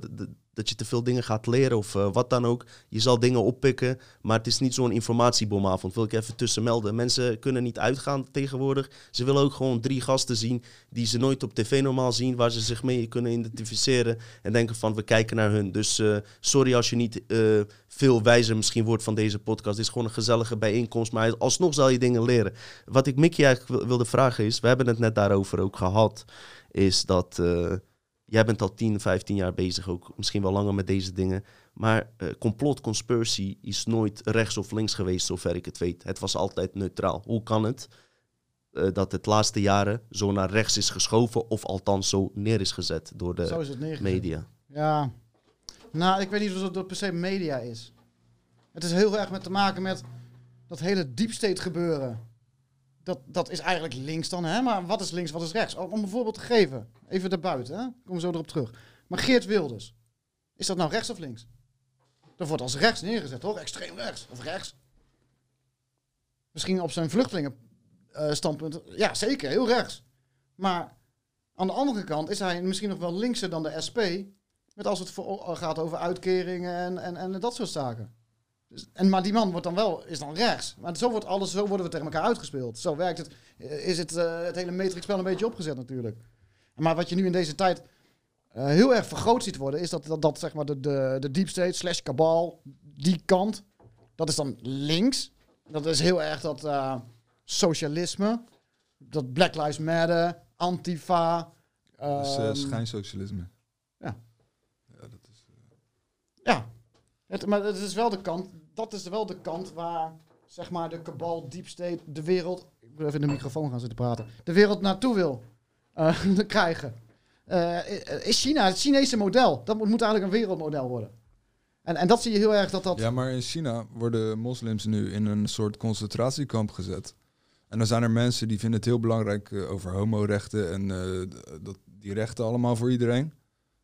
A: dat je te veel dingen gaat leren of eh, wat dan ook. Je zal dingen oppikken, maar het is niet zo'n informatiebomavond. Wil ik even tussen melden. Mensen kunnen niet uitgaan tegenwoordig. Ze willen ook gewoon drie gasten zien die ze nooit op tv normaal zien, waar ze zich mee kunnen identificeren en denken van we kijken naar hun. Dus eh, sorry als je niet eh, veel wijzer misschien wordt van deze podcast. Het is gewoon een gezellige bijeenkomst, maar alsnog zal je dingen leren. Wat ik Mickey eigenlijk wil- wilde vragen is, we hebben het net daarover ook gehad, is dat jij bent al 10, 15 jaar bezig, ook misschien wel langer met deze dingen. Maar eh, complot, conspiracy is nooit rechts of links geweest, zover ik het weet. Het was altijd neutraal. Hoe kan het eh, dat het laatste jaren zo naar rechts is geschoven, of althans zo neer is gezet door de
B: Zo is het neergezet.
A: media?
B: Ja. Nou, ik weet niet of dat per se media is. Het is heel erg met te maken met dat hele deep state gebeuren. Dat, dat is eigenlijk links dan, hè? Maar wat is links, wat is rechts? Om om een voorbeeld te geven. Even daarbuiten, hè? Kom we zo erop terug. Maar Geert Wilders. Is dat nou rechts of links? Dat wordt als rechts neergezet, toch? Extreem rechts. Of rechts. Misschien op zijn vluchtelingen eh, standpunt. Ja, zeker. Heel rechts. Maar aan de andere kant is hij misschien nog wel linkser dan de SP. Met als het gaat over uitkeringen en, en, en dat soort zaken. Dus, en, maar die man wordt dan wel, is dan rechts. Maar zo wordt alles, zo worden we tegen elkaar uitgespeeld. Zo werkt het. Eh, Is het, eh, het hele matrixspel een beetje opgezet natuurlijk. Maar wat je nu in deze tijd eh, heel erg vergroot ziet worden, is dat, dat, dat zeg maar de, de, de deep state slash kabal, die kant, dat is dan links. Dat is heel erg dat socialisme, dat Black Lives Matter, Antifa.
C: Dat is eh,
B: ehm,
C: schijnsocialisme.
B: ja.
C: Ja, dat is,
B: Ja, het, maar het is wel de kant, dat is wel de kant waar zeg maar de kabal, deep state, de wereld ik moet even in de microfoon gaan zitten praten, de wereld naartoe wil eh, <laughs> krijgen. Eh, is China het Chinese model. Dat moet, moet eigenlijk een wereldmodel worden. En, en dat zie je heel erg dat dat...
C: Ja, maar in China worden moslims nu in een soort concentratiekamp gezet. En dan zijn er mensen die vinden het heel belangrijk eh, over homorechten en eh, dat, die rechten allemaal voor iedereen.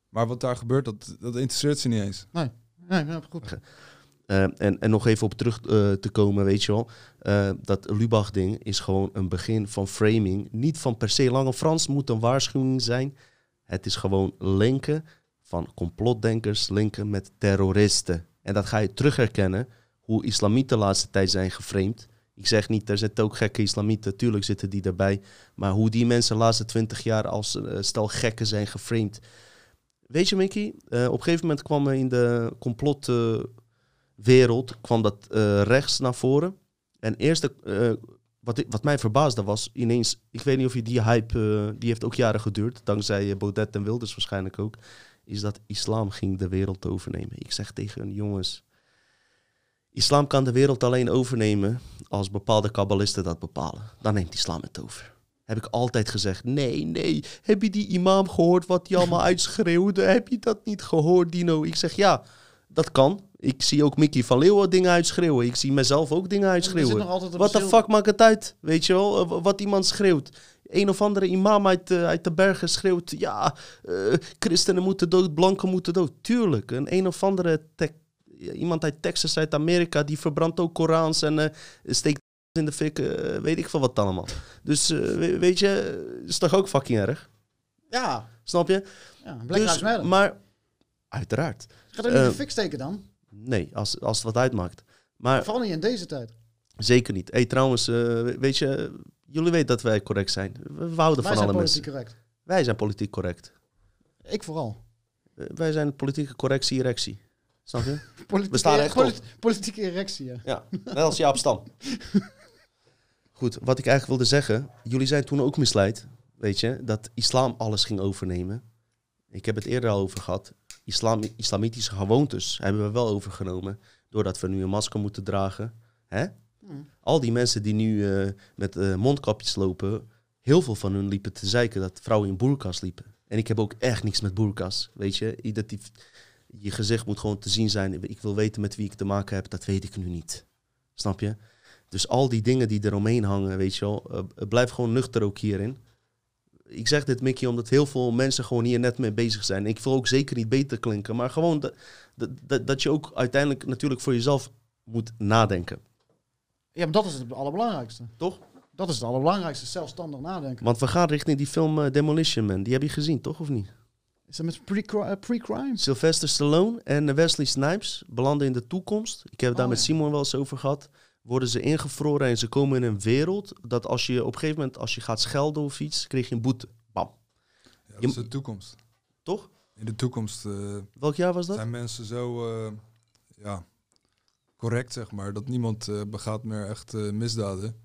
C: Maar wat daar gebeurt, dat, dat interesseert ze niet eens.
B: Nee, ja, goed.
A: Eh, en, en nog even op terug eh, te komen, weet je wel. eh, dat Lubach-ding is gewoon een begin van framing. Niet van per se Lange Frans moet een waarschuwing zijn. Het is gewoon linken van complotdenkers, linken met terroristen. En dat ga je terug herkennen hoe islamieten de laatste tijd zijn geframed. Ik zeg niet, er zitten ook gekke islamieten, tuurlijk zitten die erbij. Maar hoe die mensen de laatste twintig jaar als stel gekken zijn geframed. Weet je, Mickey, op een gegeven moment kwam er in de complot... wereld kwam dat eh, rechts naar voren. En eerst, eh, wat, wat mij verbaasde was ineens, ik weet niet of je die hype, eh, die heeft ook jaren geduurd, dankzij Baudet en Wilders waarschijnlijk ook, is dat islam ging de wereld overnemen. Ik zeg tegen hun, jongens, islam kan de wereld alleen overnemen als bepaalde kabbalisten dat bepalen. Dan neemt islam het over. Heb ik altijd gezegd, nee, nee, heb je die imam gehoord wat hij allemaal <laughs> uitschreeuwde? Heb je dat niet gehoord, Dino? Ik zeg, ja, dat kan. Ik zie ook Mickey van Leeuwen dingen uitschreeuwen. Ik zie mezelf ook dingen uitschreeuwen. Wat de fuck maakt het uit? Weet je wel, Eh, wat iemand schreeuwt. Een of andere imam uit, eh, uit de bergen schreeuwt... ja, eh, christenen moeten dood, blanken moeten dood. Tuurlijk, een een of andere... iemand uit Texas, uit Amerika... die verbrandt ook Korans en steekt in de fik... weet ik veel wat allemaal. Dus we- weet je, is toch ook fucking erg?
B: Ja,
A: Snap je?
B: ja Black Matter.
A: maar, uiteraard.
B: Gaat er niet
A: eh,
B: de fik steken dan?
A: Nee, als, als het wat uitmaakt. Maar
B: Vooral niet in deze tijd.
A: zeker niet. Hey, trouwens, eh, weet je, jullie weten dat wij correct zijn. We we houden
B: Wij
A: van
B: zijn
A: alle
B: politiek
A: mensen.
B: correct.
A: Wij zijn politiek correct.
B: Ik vooral.
A: Eh, wij zijn politieke correctie-erectie. Snap je? <laughs>
B: Politieke,
A: staan rechtop.
B: polit- politieke erectie, ja.
A: Ja, net als Jaap Stam. <laughs> Goed, wat ik eigenlijk wilde zeggen. Jullie zijn toen ook misleid, weet je, dat islam alles ging overnemen. Ik heb het eerder al over gehad. Islam, islamitische gewoontes hebben we wel overgenomen. Doordat we nu een masker moeten dragen. Hè?
B: Hmm.
A: Al die mensen die nu eh, met eh, mondkapjes lopen, heel veel van hun liepen te zeiken dat vrouwen in boerkas liepen. En ik heb ook echt niks met boerkas, weet je. Identif je gezicht moet gewoon te zien zijn. Ik wil weten met wie ik te maken heb, dat weet ik nu niet. Snap je? Dus al die dingen die eromheen hangen, weet je wel, eh, blijf gewoon nuchter ook hierin. Ik zeg dit, Mickey, omdat heel veel mensen gewoon hier net mee bezig zijn. Ik wil ook zeker niet beter klinken, maar gewoon dat, dat, dat, je ook uiteindelijk natuurlijk voor jezelf moet nadenken.
B: Ja, maar dat is het allerbelangrijkste.
A: Toch?
B: Dat is het allerbelangrijkste, zelfstandig nadenken.
A: Want we gaan richting die film eh, Demolition Man. Die heb je gezien, toch? Of niet?
B: Is dat met eh, pre-crime?
A: Sylvester Stallone en Wesley Snipes belanden in de toekomst. Ik heb het daar
B: Oh,
A: met. Simon wel eens over gehad. Worden ze ingevroren en ze komen in een wereld dat als je op een gegeven moment als je gaat schelden of iets, kreeg je een boete. Bam.
C: Ja, dat is de toekomst.
A: Toch?
C: In de toekomst eh,
A: Welk jaar was dat?
C: zijn mensen zo eh, ja, correct, zeg maar, dat niemand eh, begaat meer echt eh, misdaden.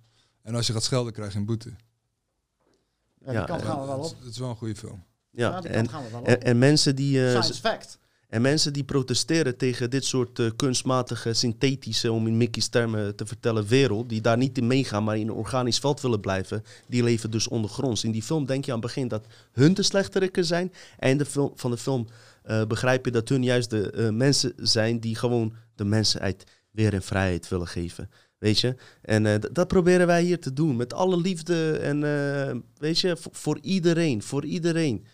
C: En als je gaat schelden, krijg je een boete.
B: Ja, die
A: Ja,
B: kant gaan we wel
C: het,
B: op.
C: is- het is wel een goede film.
B: Ja,
A: Ja,
B: die
A: en,
B: kant gaan we wel op.
A: en, en mensen die, eh,
B: Science fact.
A: En mensen die protesteren tegen dit soort eh, kunstmatige, synthetische, om in Mickey's termen te vertellen, wereld, die daar niet in meegaan, maar in een organisch veld willen blijven, die leven dus ondergronds. In die film denk je aan het begin dat hun de slechterikken zijn. En in de film, van de film eh, begrijp je dat hun juist de eh, mensen zijn die gewoon de mensheid weer in vrijheid willen geven. Weet je? En dat proberen wij hier te doen. Met alle liefde en weet je, voor iedereen. Voor iedereen.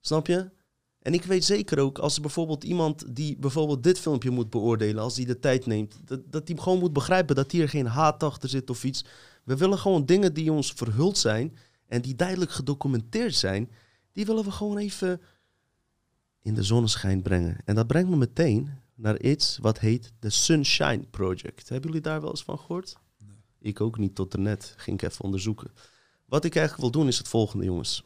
A: Snap je? En ik weet zeker ook, als er bijvoorbeeld iemand die bijvoorbeeld dit filmpje moet beoordelen, als hij de tijd neemt, dat, dat hij gewoon moet begrijpen dat hier geen haat achter zit of iets. We willen gewoon dingen die ons verhuld zijn en die duidelijk gedocumenteerd zijn, die willen we gewoon even in de zonneschijn brengen. En dat brengt me meteen naar iets wat heet de Sunshine Project. Hebben jullie daar wel eens van gehoord? Ik ook niet tot net. Ging ik even onderzoeken. Wat ik eigenlijk wil doen is het volgende, jongens.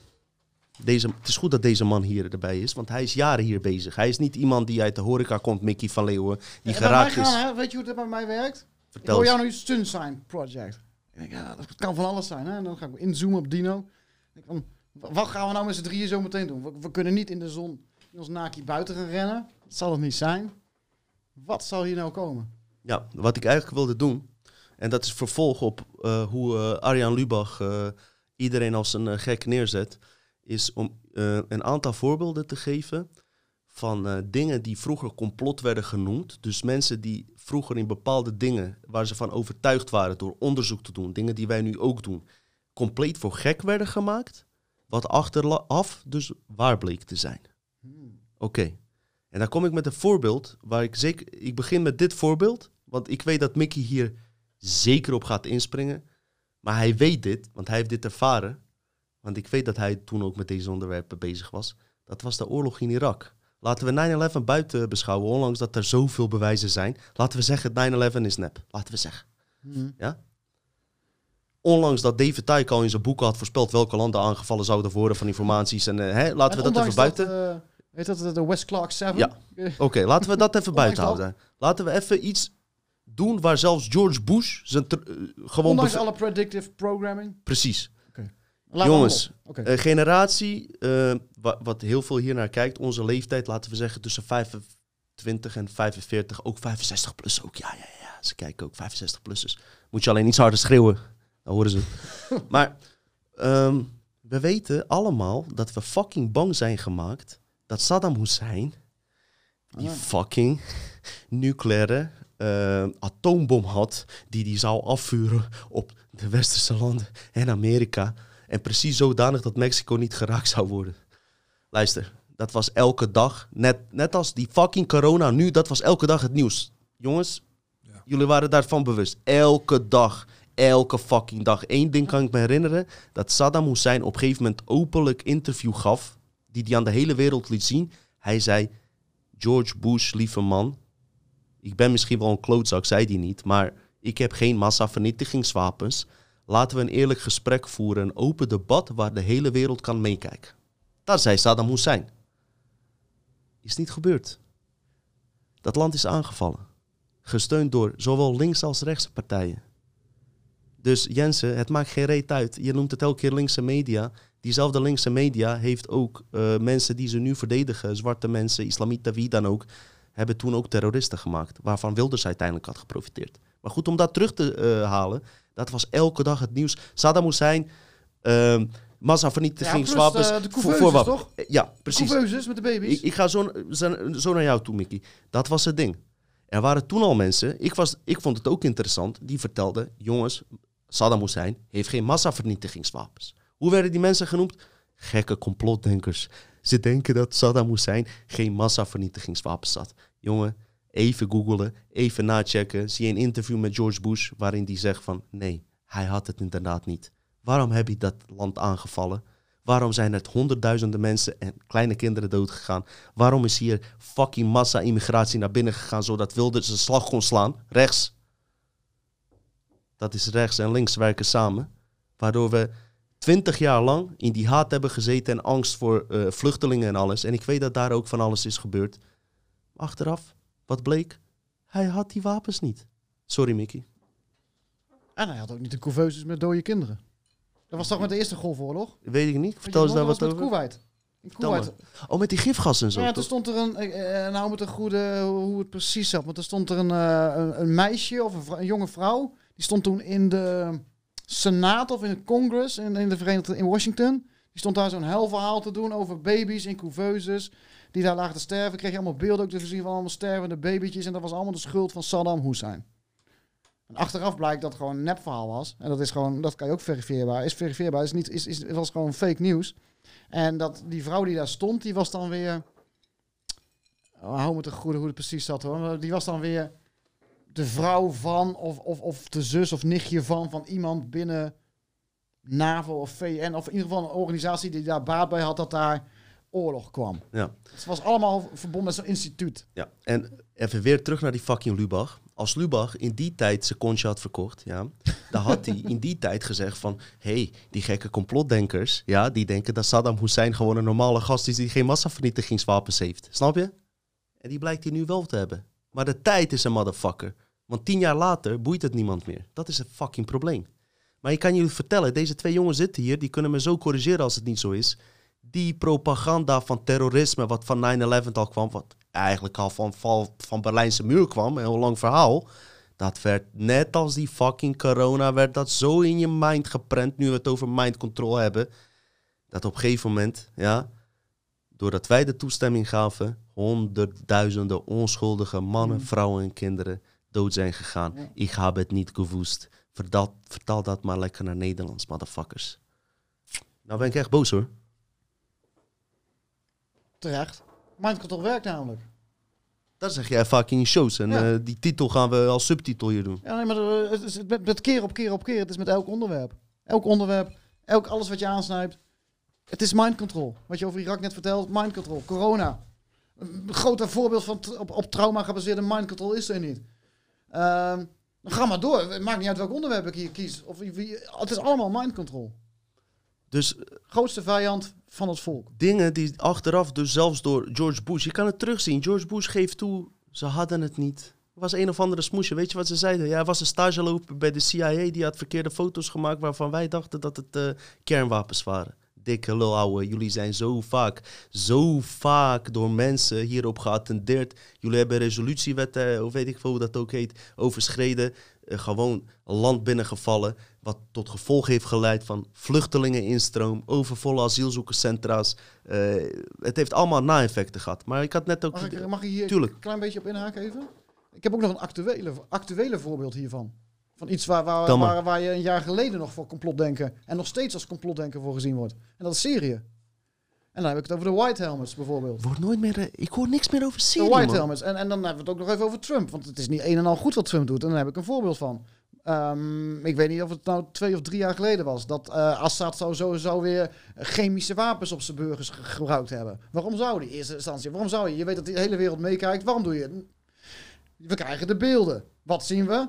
A: Deze, het is goed dat deze man hier erbij is, want hij is jaren hier bezig. Hij is niet iemand die uit de horeca komt, Mickey van Leeuwen, die
B: Ja,
A: geraakt is.
B: gaan, weet je hoe het bij mij werkt? Ik
A: Vertel
B: hoor
A: eens.
B: jou nu Sunshine Project. Ik denk, ja, dat kan van alles zijn. Hè? En dan ga ik inzoomen op Dino. Ik denk wat gaan we nou met z'n drieën zo meteen doen? We, we kunnen niet in de zon in ons naki buiten gaan rennen. Dat zal het niet zijn. Wat zal hier nou komen?
A: Ja, wat ik eigenlijk wilde doen, En dat is vervolg op eh, hoe eh, Arjan Lubach eh, iedereen als een gek neerzet. Is om eh, een aantal voorbeelden te geven van eh, dingen die vroeger complot werden genoemd. Dus mensen die vroeger in bepaalde dingen waar ze van overtuigd waren door onderzoek te doen, dingen die wij nu ook doen, compleet voor gek werden gemaakt. Wat achteraf dus waar bleek te zijn. Oké. En dan kom ik met een voorbeeld waar ik zeker. Ik begin met dit voorbeeld, want ik weet dat Mickey hier zeker op gaat inspringen. Maar hij weet dit, want hij heeft dit ervaren. Want ik weet dat hij toen ook met deze onderwerpen bezig was. Dat was de oorlog in Irak. Laten we 9-11 buiten beschouwen, ondanks dat er zoveel bewijzen zijn. Laten we zeggen, 9-11 is nep. Laten we zeggen. Ja? Ondanks dat David Icke al in zijn boeken had voorspeld welke landen aangevallen zouden worden van informaties. En eh, hè, laten we dat even buiten.
B: Dat, eh, heet dat de- de West Clark 7?
A: Ja. <laughs> Oké, laten we dat even buiten houden. Laten we even iets doen waar zelfs George Bush zijn eh, gewoon...
B: Ondanks alle predictive programming.
A: Precies.
B: Laat
A: Jongens. Een generatie, eh, wa- wat heel veel hier naar kijkt, onze leeftijd, laten we zeggen tussen 25 en 45, ook 65 plus ook. Ja, ja, ja, ze kijken ook 65 plussers. Moet je alleen iets harder schreeuwen, dan horen ze het. <laughs> maar ehm, we weten allemaal dat we fucking bang zijn gemaakt dat Saddam Hussein die
B: Ah.
A: fucking nucleaire eh, atoombom had die die zou afvuren op de westerse landen en Amerika. En precies zodanig dat Mexico niet geraakt zou worden. Luister, dat was elke dag, net, net als die fucking corona nu, dat was elke dag het nieuws. Jongens,
C: Ja.
A: jullie waren daarvan bewust. Elke dag, elke fucking dag. Eén ding kan ik me herinneren, dat Saddam Hussein op een gegeven moment openlijk interview gaf, die hij aan de hele wereld liet zien. Hij zei, George Bush, lieve man, ik ben misschien wel een klootzak, zei hij niet, maar ik heb geen massavernietigingswapens. Laten we een eerlijk gesprek voeren, een open debat waar de hele wereld kan meekijken. Dat zei Saddam Hussein. Is niet gebeurd. Dat land is aangevallen. Gesteund door zowel links als rechtse partijen. Dus Jensen, het maakt geen reet uit. Je noemt het elke keer linkse media. Diezelfde linkse media heeft ook eh, mensen die ze nu verdedigen, zwarte mensen, islamieten, wie dan ook, hebben toen ook terroristen gemaakt, waarvan Wilders uiteindelijk had geprofiteerd. Maar goed, om dat terug te eh, halen, dat was elke dag het nieuws. Saddam Hussein, ehm massavernietigingswapens.
B: Ja, plus, eh, de
A: voor-
B: toch?
A: Eh, Ja, precies.
B: Couveuses met de baby's.
A: Ik, ik ga zo, zo, zo naar jou toe, Mickey. Dat was het ding. Er waren toen al mensen, ik, was, ik vond het ook interessant, die vertelden: jongens, Saddam Hussein heeft geen massavernietigingswapens. Hoe werden die mensen genoemd? Gekke complotdenkers. Ze denken dat Saddam Hussein geen massavernietigingswapens had. Jongen, even googelen, even nachecken. Zie een interview met George Bush waarin die zegt van nee, hij had het inderdaad niet. Waarom heb je dat land aangevallen? Waarom zijn er honderdduizenden mensen en kleine kinderen doodgegaan? Waarom is hier fucking massa-immigratie naar binnen gegaan zodat Wilders een slag kon slaan? Rechts. Dat is rechts en links werken samen. Waardoor we twintig jaar lang in die haat hebben gezeten en angst voor eh, vluchtelingen en alles. En ik weet dat daar ook van alles is gebeurd. Achteraf, wat bleek? Hij had die wapens niet. Sorry, Mickey.
B: En hij had ook niet de couveuses met dode kinderen. Dat was toch met de eerste golfoorlog?
A: Weet ik niet. Vertel eens daar wat over.
B: Kuwait. In Kuwait.
A: Oh, met die gifgas en zo.
B: Ja, toen
A: toch?
B: stond er een, eh, eh, nou met een goede, hoe het precies zat, want er stond er een, een, een meisje of een jonge vrouw, die stond toen in de Senaat of in het Congress in, in de Verenigde in Washington. Die stond daar zo'n hel verhaal te doen over baby's in couveuses die daar lagen te sterven. Kreeg je allemaal beelden ook te zien van allemaal stervende babytjes en dat was allemaal de schuld van Saddam Hussein. En achteraf blijkt dat het gewoon een nepverhaal was. En dat is gewoon, dat kan je ook verifieerbaar. Is verifieerbaar, is niet, is, is, was gewoon fake nieuws. En dat die vrouw die daar stond, die was dan weer. Oh, hou me te goede hoe het precies zat hoor. Die was dan weer de vrouw van, of, of, of de zus of nichtje van, van iemand binnen NAVO of VN. Of in ieder geval een organisatie die daar baat bij had dat daar oorlog kwam.
A: Ja.
B: Het was allemaal verbonden met zo'n instituut.
A: Ja, en even weer terug naar die fucking Lubach. Als Lubach in die tijd zijn kontje had verkocht, ja, dan had hij in die tijd gezegd van... hé, hey, die gekke complotdenkers, ja, die denken dat Saddam Hussein gewoon een normale gast is... die geen massavernietigingswapens heeft. Snap je? En die blijkt hij nu wel te hebben. Maar de tijd is een motherfucker. Want tien jaar later boeit het niemand meer. Dat is het fucking probleem. Maar ik kan jullie vertellen, deze twee jongens zitten hier... die kunnen me zo corrigeren als het niet zo is die propaganda van terrorisme, wat van 9-11 al kwam, wat eigenlijk al van val van Berlijnse muur kwam, een heel lang verhaal, Dat werd net als die fucking corona, werd dat zo in je mind geprent, nu we het over mind control hebben, dat op een gegeven moment, ja, doordat wij de toestemming gaven, honderdduizenden onschuldige mannen,
B: Mm.
A: vrouwen en kinderen dood zijn gegaan.
B: Ja.
A: Ik heb het niet gewoest. Vertaal, vertaal dat maar lekker naar Nederlands, motherfuckers. Nou ben ik echt boos hoor.
B: Terecht. Mind control werkt namelijk.
A: Dat zeg jij vaak in je shows. En
B: Ja.
A: eh, die titel gaan we als subtitel hier doen.
B: Ja, nee, maar eh, het is met, met keer op keer op keer. Het is met elk onderwerp. Elk onderwerp, elk alles wat je aansnijpt. Het is mind control. Wat je over Irak net vertelt, mind control. Corona. Een groter voorbeeld van op, op trauma gebaseerde mind control is er niet. Ehm, dan ga maar door. Het maakt niet uit welk onderwerp ik hier kies. Of het is allemaal mind control.
A: Dus
B: Grootste vijand van het volk.
A: dingen die achteraf, dus zelfs door George Bush, je kan het terugzien. George Bush geeft toe, ze hadden het niet. Er was een of andere smoesje. Weet je wat ze zeiden? Ja, hij was een stageloper bij de CIA. Die had verkeerde foto's gemaakt waarvan wij dachten dat het eh, kernwapens waren. Dikke lul, ouwe. Jullie zijn zo vaak, zo vaak door mensen hierop geattendeerd. Jullie hebben resolutiewetten, of weet ik veel hoe dat ook heet, overschreden. Eh, gewoon land binnengevallen. Wat tot gevolg heeft geleid van vluchtelingeninstroom, overvolle asielzoekerscentra's. Eh, het heeft allemaal na-effecten gehad. Maar ik had net ook...
B: Mag ik, mag ik hier
A: Tuurlijk.
B: een klein beetje op inhaken even? Ik heb ook nog een actuele, actuele voorbeeld hiervan. Van iets waar, waar, waar, waar je een jaar geleden nog voor complotdenken en nog steeds als complotdenken voor gezien wordt. En dat is Syrië. En dan heb ik het over de White Helmets bijvoorbeeld.
A: Wordt nooit meer... eh, ik hoor niks meer over
B: De
A: Syrië,
B: White
A: man.
B: Helmets. En, en dan hebben we het ook nog even over Trump. Want het is niet een en al goed wat Trump doet. En daar heb ik een voorbeeld van. Ehm, ik weet niet of het nou twee of drie jaar geleden was. Dat eh, Assad zou sowieso weer chemische wapens op zijn burgers ge- gebruikt hebben. Waarom zou die? Eerste instantie. Waarom zou je? Je weet dat de hele wereld meekijkt. Waarom doe je het? We krijgen de beelden. Wat zien we?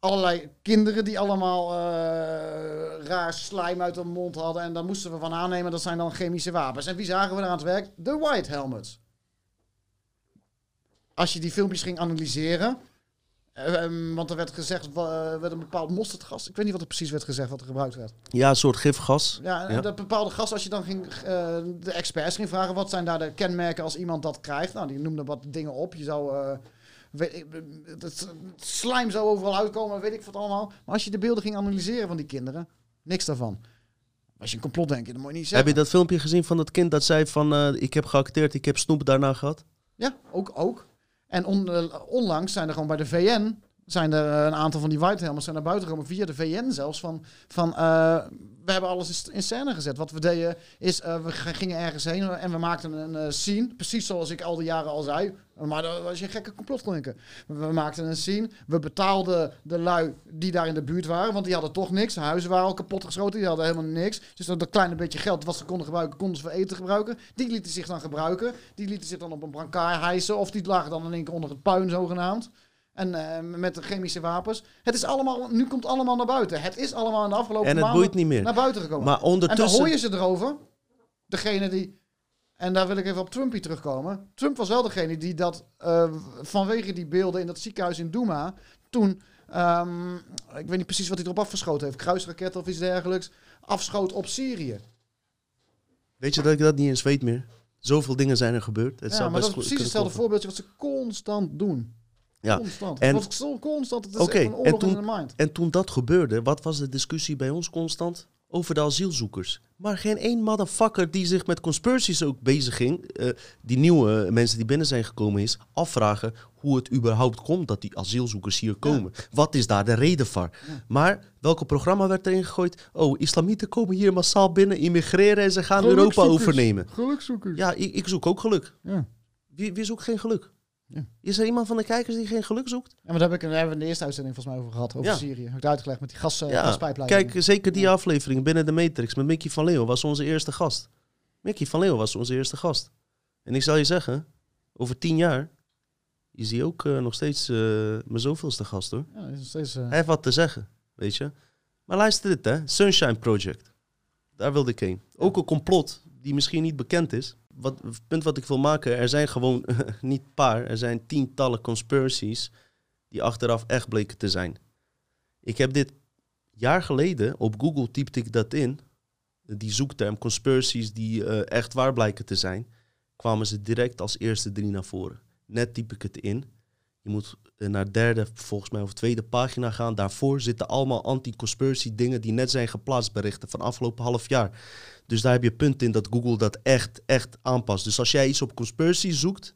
B: Allerlei kinderen die allemaal eh, raar slijm uit hun mond hadden. En daar moesten we van aannemen. Dat zijn dan chemische wapens. En wie zagen we daar aan het werk? De White Helmets als je die filmpjes ging analyseren. eh, ehm, want er werd gezegd, eh, werd een bepaald mosterdgas. Ik weet niet wat er precies werd gezegd, wat er gebruikt werd.
A: Ja, een soort gifgas.
B: Ja, en
A: Ja.
B: dat bepaalde gas, als je dan ging, eh, de experts ging vragen, wat zijn daar de kenmerken als iemand dat krijgt? Nou, die noemden wat dingen op. Je zou, weet, slijm zou overal uitkomen, weet ik wat allemaal. Maar als je de beelden ging analyseren van die kinderen, niks daarvan. Als je een complot denkt, dan moet je niet
A: Heb
B: zeggen.
A: je dat filmpje gezien van dat kind dat zei van... eh, ik heb geacteerd, ik heb snoep daarna gehad?
B: Ja, ook. ook. En on- eh, onlangs zijn er gewoon bij de VN zijn er eh, een aantal van die white helmets zijn naar buiten gekomen via de VN zelfs van van eh, we hebben alles in- scène gezet. Wat we deden is eh, we gingen ergens heen en we maakten een scene, precies zoals ik al die jaren al zei. Maar dat was je gekke complotklinker. We maakten een scene. We betaalden de lui die daar in de buurt waren, want die hadden toch niks. De huizen waren al kapot geschoten, die hadden helemaal niks. Dus dat, dat kleine beetje geld wat ze konden gebruiken, konden ze voor eten gebruiken. Die lieten zich dan gebruiken. Die lieten zich dan op een brancard hijsen of die lagen dan in één keer onder het puin zogenaamd. En eh, met de chemische wapens. Het is allemaal, nu komt allemaal naar buiten. Het is allemaal in de afgelopen
A: En het
B: maanden
A: boeit niet meer.
B: naar buiten gekomen.
A: Maar
B: En dan
A: ondertussen...
B: hoor je ze erover. Degene die. En daar wil ik even op Trumpy terugkomen. Trump was wel degene die dat eh, vanwege die beelden in dat ziekenhuis in Douma. Toen, ehm, ik weet niet precies wat hij erop afgeschoten heeft, kruisraketten of iets dergelijks. Afschoot op Syrië.
A: Weet je dat ik dat niet eens weet meer? Zoveel dingen zijn er gebeurd. Het
B: ja, maar
A: best
B: dat is precies hetzelfde voorbeeldje wat ze constant doen.
A: Ja,
B: Constant.
A: en-
B: Het was zo constant. Het is echt een oorlog
A: en toen-
B: in de mind.
A: En toen dat gebeurde, wat was de discussie bij ons constant? Over de asielzoekers. Maar geen één motherfucker die zich met conspiracies ook bezig ging, eh, die nieuwe mensen die binnen zijn gekomen is, afvragen hoe het überhaupt komt dat die asielzoekers hier komen. Wat is daar de reden voor? Maar welke programma werd erin gegooid? Oh, islamieten komen hier massaal binnen, immigreren en ze gaan Europa overnemen.
B: Gelukzoekers.
A: Ja, ik, ik zoek ook geluk.
B: Ja.
A: Wie, wie zoekt geen geluk?
B: Ja.
A: Is er iemand van de kijkers die geen geluk zoekt?
B: En daar heb ik, daar hebben we in de eerste uitzending volgens mij over gehad. Over
A: Ja.
B: Syrië. Heb ik het uitgelegd met die gas, uh,
A: Ja,
B: gaspijpleidingen.
A: Kijk, zeker die aflevering binnen de Matrix met Mickey van Leeuwen was onze eerste gast. Mickey van Leeuwen was onze eerste gast. En ik zal je zeggen, over tien jaar is hij ook eh, nog steeds eh, mijn zoveelste gast hoor.
B: Ja, is nog steeds, eh,
A: Hij heeft wat te zeggen, weet je. Maar luister dit hè, Sunshine Project. Daar wilde ik heen. Ook een complot die misschien niet bekend is. Wat, het punt wat ik wil maken, er zijn gewoon <laughs> niet paar, er zijn tientallen conspiracies die achteraf echt bleken te zijn. Ik heb dit jaar geleden op Google typte ik dat in. Die zoekterm conspiracies die eh, echt waar blijken te zijn, kwamen ze direct als eerste drie naar voren. Net typ ik het in. Je moet eh, naar derde, volgens mij, of tweede pagina gaan. Daarvoor zitten allemaal anti-conspiracy dingen die net zijn geplaatst, berichten van afgelopen half jaar. Dus daar heb je punt in dat Google dat echt, echt aanpast. Dus als jij iets op conspiracy zoekt,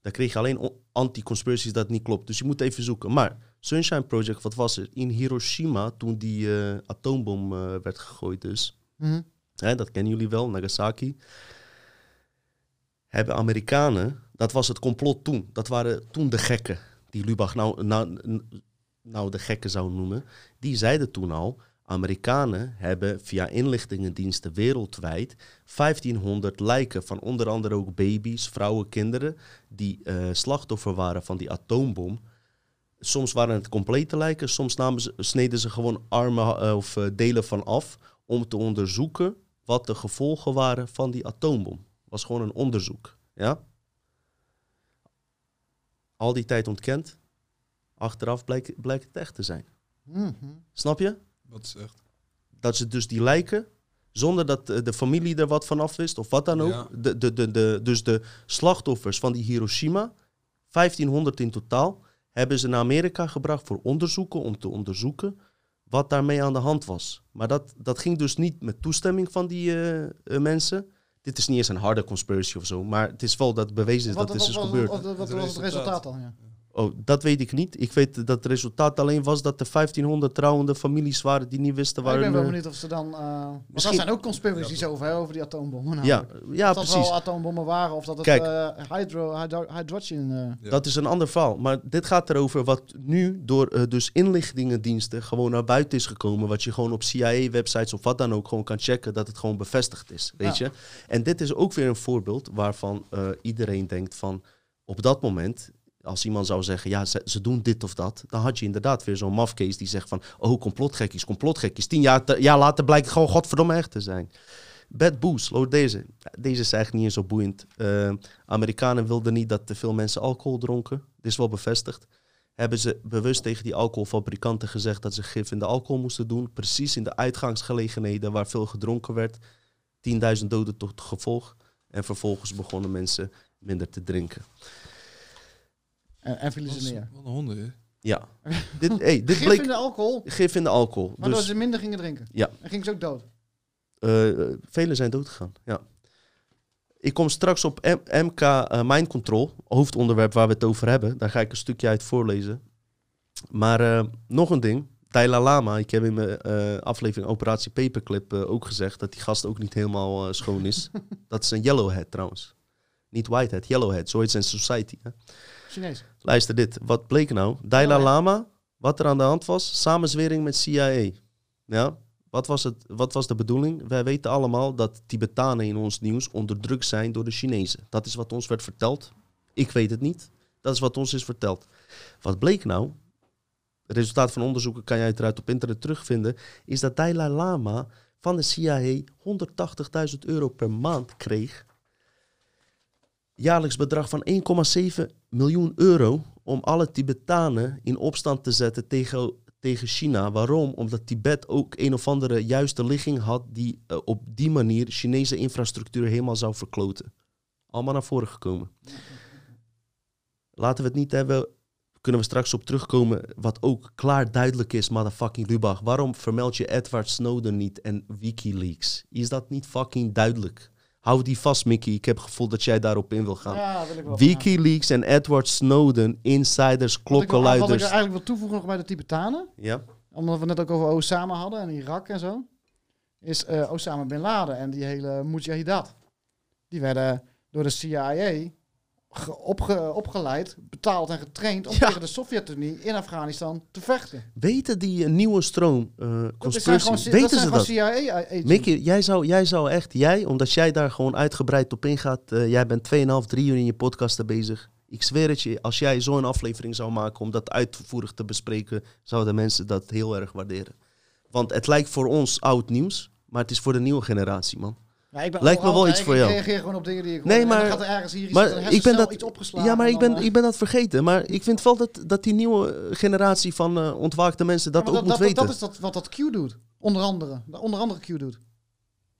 A: dan kreeg je alleen on- anti-conspiracies dat niet klopt. Dus je moet even zoeken. Maar Sunshine Project, wat was er? In Hiroshima, toen die eh, atoombom eh, werd gegooid dus.
B: Mhm.
A: Hè, dat kennen jullie wel, Nagasaki. Hebben Amerikanen, dat was het complot toen. Dat waren toen de gekken, die Lubach nou, nou, nou de gekken zou noemen. Die zeiden toen al, Amerikanen hebben via inlichtingendiensten wereldwijd 1500 lijken van onder andere ook baby's, vrouwen, kinderen, die eh, slachtoffer waren van die atoombom. Soms waren het complete lijken, soms namen ze, sneden ze gewoon armen eh, of eh, delen van af om te onderzoeken wat de gevolgen waren van die atoombom. Was gewoon een onderzoek. Ja? Al die tijd ontkend. Achteraf blijkt, blijkt het echt te zijn.
B: Mhm.
A: Snap je?
C: Wat is echt?
A: Dat ze dus die lijken, zonder dat eh, de familie er wat van af wist, of wat dan ook.
C: Ja.
A: De, de, de, de, dus de slachtoffers van die Hiroshima, 1500 in totaal, hebben ze naar Amerika gebracht voor onderzoeken, om te onderzoeken wat daarmee aan de hand was. Maar dat, dat ging dus niet met toestemming van die eh, eh, mensen. Dit is niet eens een harde conspiracy of zo, maar het is wel dat bewezen is
B: Wat,
A: dat dit is gebeurd.
B: wat, wat, wat
C: Het
B: was het
C: resultaat.
B: resultaat dan? Ja.
A: Oh, dat weet ik niet. Ik weet dat het resultaat alleen was dat er 1500 trouwende families waren die niet wisten
B: Maar
A: waar
B: ik ben wel
A: eh,
B: benieuwd of ze dan... eh want
A: Misschien-
B: dat zijn ook conspiracies over, hè, over die atoombommen.
A: Ja,
B: namelijk.
A: ja
B: of dat
A: precies.
B: wel atoombommen waren of dat het
A: Kijk.
B: eh, hydro, hydro, hydrogen... eh,
C: Ja.
A: Dat is een ander verhaal. Maar dit gaat erover wat nu door eh, dus inlichtingendiensten gewoon naar buiten is gekomen. Wat je gewoon op CIA-websites of wat dan ook gewoon kan checken dat het gewoon bevestigd is. Weet
B: Ja.
A: je? En dit is ook weer een voorbeeld waarvan eh, iedereen denkt van op dat moment. Als iemand zou zeggen, ja, ze, doen dit of dat, dan had je inderdaad weer zo'n mafcase die zegt van, oh, complotgekkies, complotgekkies. Tien jaar, te- jaar later blijkt gewoon godverdomme echt te zijn. Bad Boost, load deze. Deze is eigenlijk niet eens zo boeiend. Eh, Amerikanen wilden niet dat te veel mensen alcohol dronken. Dit is wel bevestigd. Hebben ze bewust tegen die alcoholfabrikanten gezegd dat ze gif in de alcohol moesten doen. Precies in de uitgangsgelegenheden waar veel gedronken werd. 10.000 doden tot gevolg. En vervolgens begonnen mensen minder te drinken.
B: En, en vielen ze
C: is-
B: neer.
C: Wat een honden, hè?
A: Ja, dit, hey, dit
B: Gif
A: bleek
B: in de alcohol,
A: gif in de alcohol.
B: waardoor
A: Dus
B: ze minder gingen drinken.
A: Ja.
B: En gingen ze ook dood.
A: eh, velen zijn doodgegaan. Ja. Ik kom straks op M- MK eh, Mind Control, hoofdonderwerp waar we het over hebben. Daar ga ik een stukje uit voorlezen. Maar eh, nog een ding. Dalai Lama, ik heb in mijn eh, aflevering Operatie Paperclip ook gezegd dat die gast ook niet helemaal schoon is. <laughs> dat is een yellowhead trouwens. Niet whitehead, yellowhead. Zo heet zijn society. Hè?
B: Chinees.
A: Luister dit. Wat bleek nou? Dalai
B: Ja.
A: Lama, wat er aan de hand was, samenzwering met CIA. Ja? Wat was, het, wat was de bedoeling? Wij weten allemaal dat Tibetanen in ons nieuws onderdrukt zijn door de Chinezen. Dat is wat ons werd verteld. Ik weet het niet. Dat is wat ons is verteld. Wat bleek nou? Het resultaat van onderzoeken kan je uiteraard op internet terugvinden. Is dat Dalai Lama van de CIA 180.000 euro per maand kreeg. Jaarlijks bedrag van 1,7 miljoen euro om alle Tibetanen in opstand te zetten tegen, tegen China. Waarom? Omdat Tibet ook een of andere juiste ligging had die eh, op die manier Chinese infrastructuur helemaal zou verkloten. Allemaal naar voren gekomen. Laten we het niet hebben, kunnen we straks op terugkomen, wat ook klaar duidelijk is, motherfucking Lubach. Waarom vermeld je Edward Snowden niet en Wikileaks? Is dat niet fucking duidelijk? Hou die vast, Mickey. Ik heb het gevoel dat jij daarop in wil gaan.
B: Ja, wil ik wel.
A: Wikileaks en Edward Snowden, insiders,
B: ja. Wat ik, wat ik
A: klokkenluiders.
B: eigenlijk wil toevoegen nog bij de Tibetanen,
A: Ja,
B: omdat we net ook over Osama hadden en Irak en zo, is eh, Osama Bin Laden en die hele Mujahidat. Die werden door de CIA opge- opgeleid, betaald en getraind om
A: Ja.
B: tegen de Sovjet-Unie in Afghanistan te vechten.
A: weten die een nieuwe stroom uh,
B: dat
A: weten
B: zijn
A: ze dat?
B: CIA-agents.
A: Mickey, jij zou, jij zou echt, jij, omdat jij daar gewoon uitgebreid op ingaat, eh, jij bent 2,5, 3 uur in je podcasten bezig. Ik zweer het je, als jij zo'n aflevering zou maken om dat uitvoerig te bespreken, zouden mensen dat heel erg waarderen. Want het lijkt voor ons oud nieuws, maar het is voor de nieuwe generatie, man.
B: Ja, ik ben
A: Lijkt me wel iets voor jou.
B: Ik reageer gewoon op dingen die ik
A: Nee,
B: hoor. Dan
A: maar-
B: gaat er ergens hier
A: maar ik ben dat-
B: iets opgeslagen.
A: Ja, maar ik ben,
B: eh,
A: ik ben dat vergeten. Maar ik vind wel dat, dat die nieuwe generatie van eh, ontwaakte mensen dat
B: Ja,
A: ook moet
B: dat,
A: weten.
B: Dat is dat, wat dat Q doet. Onder andere. De onder andere Q doet.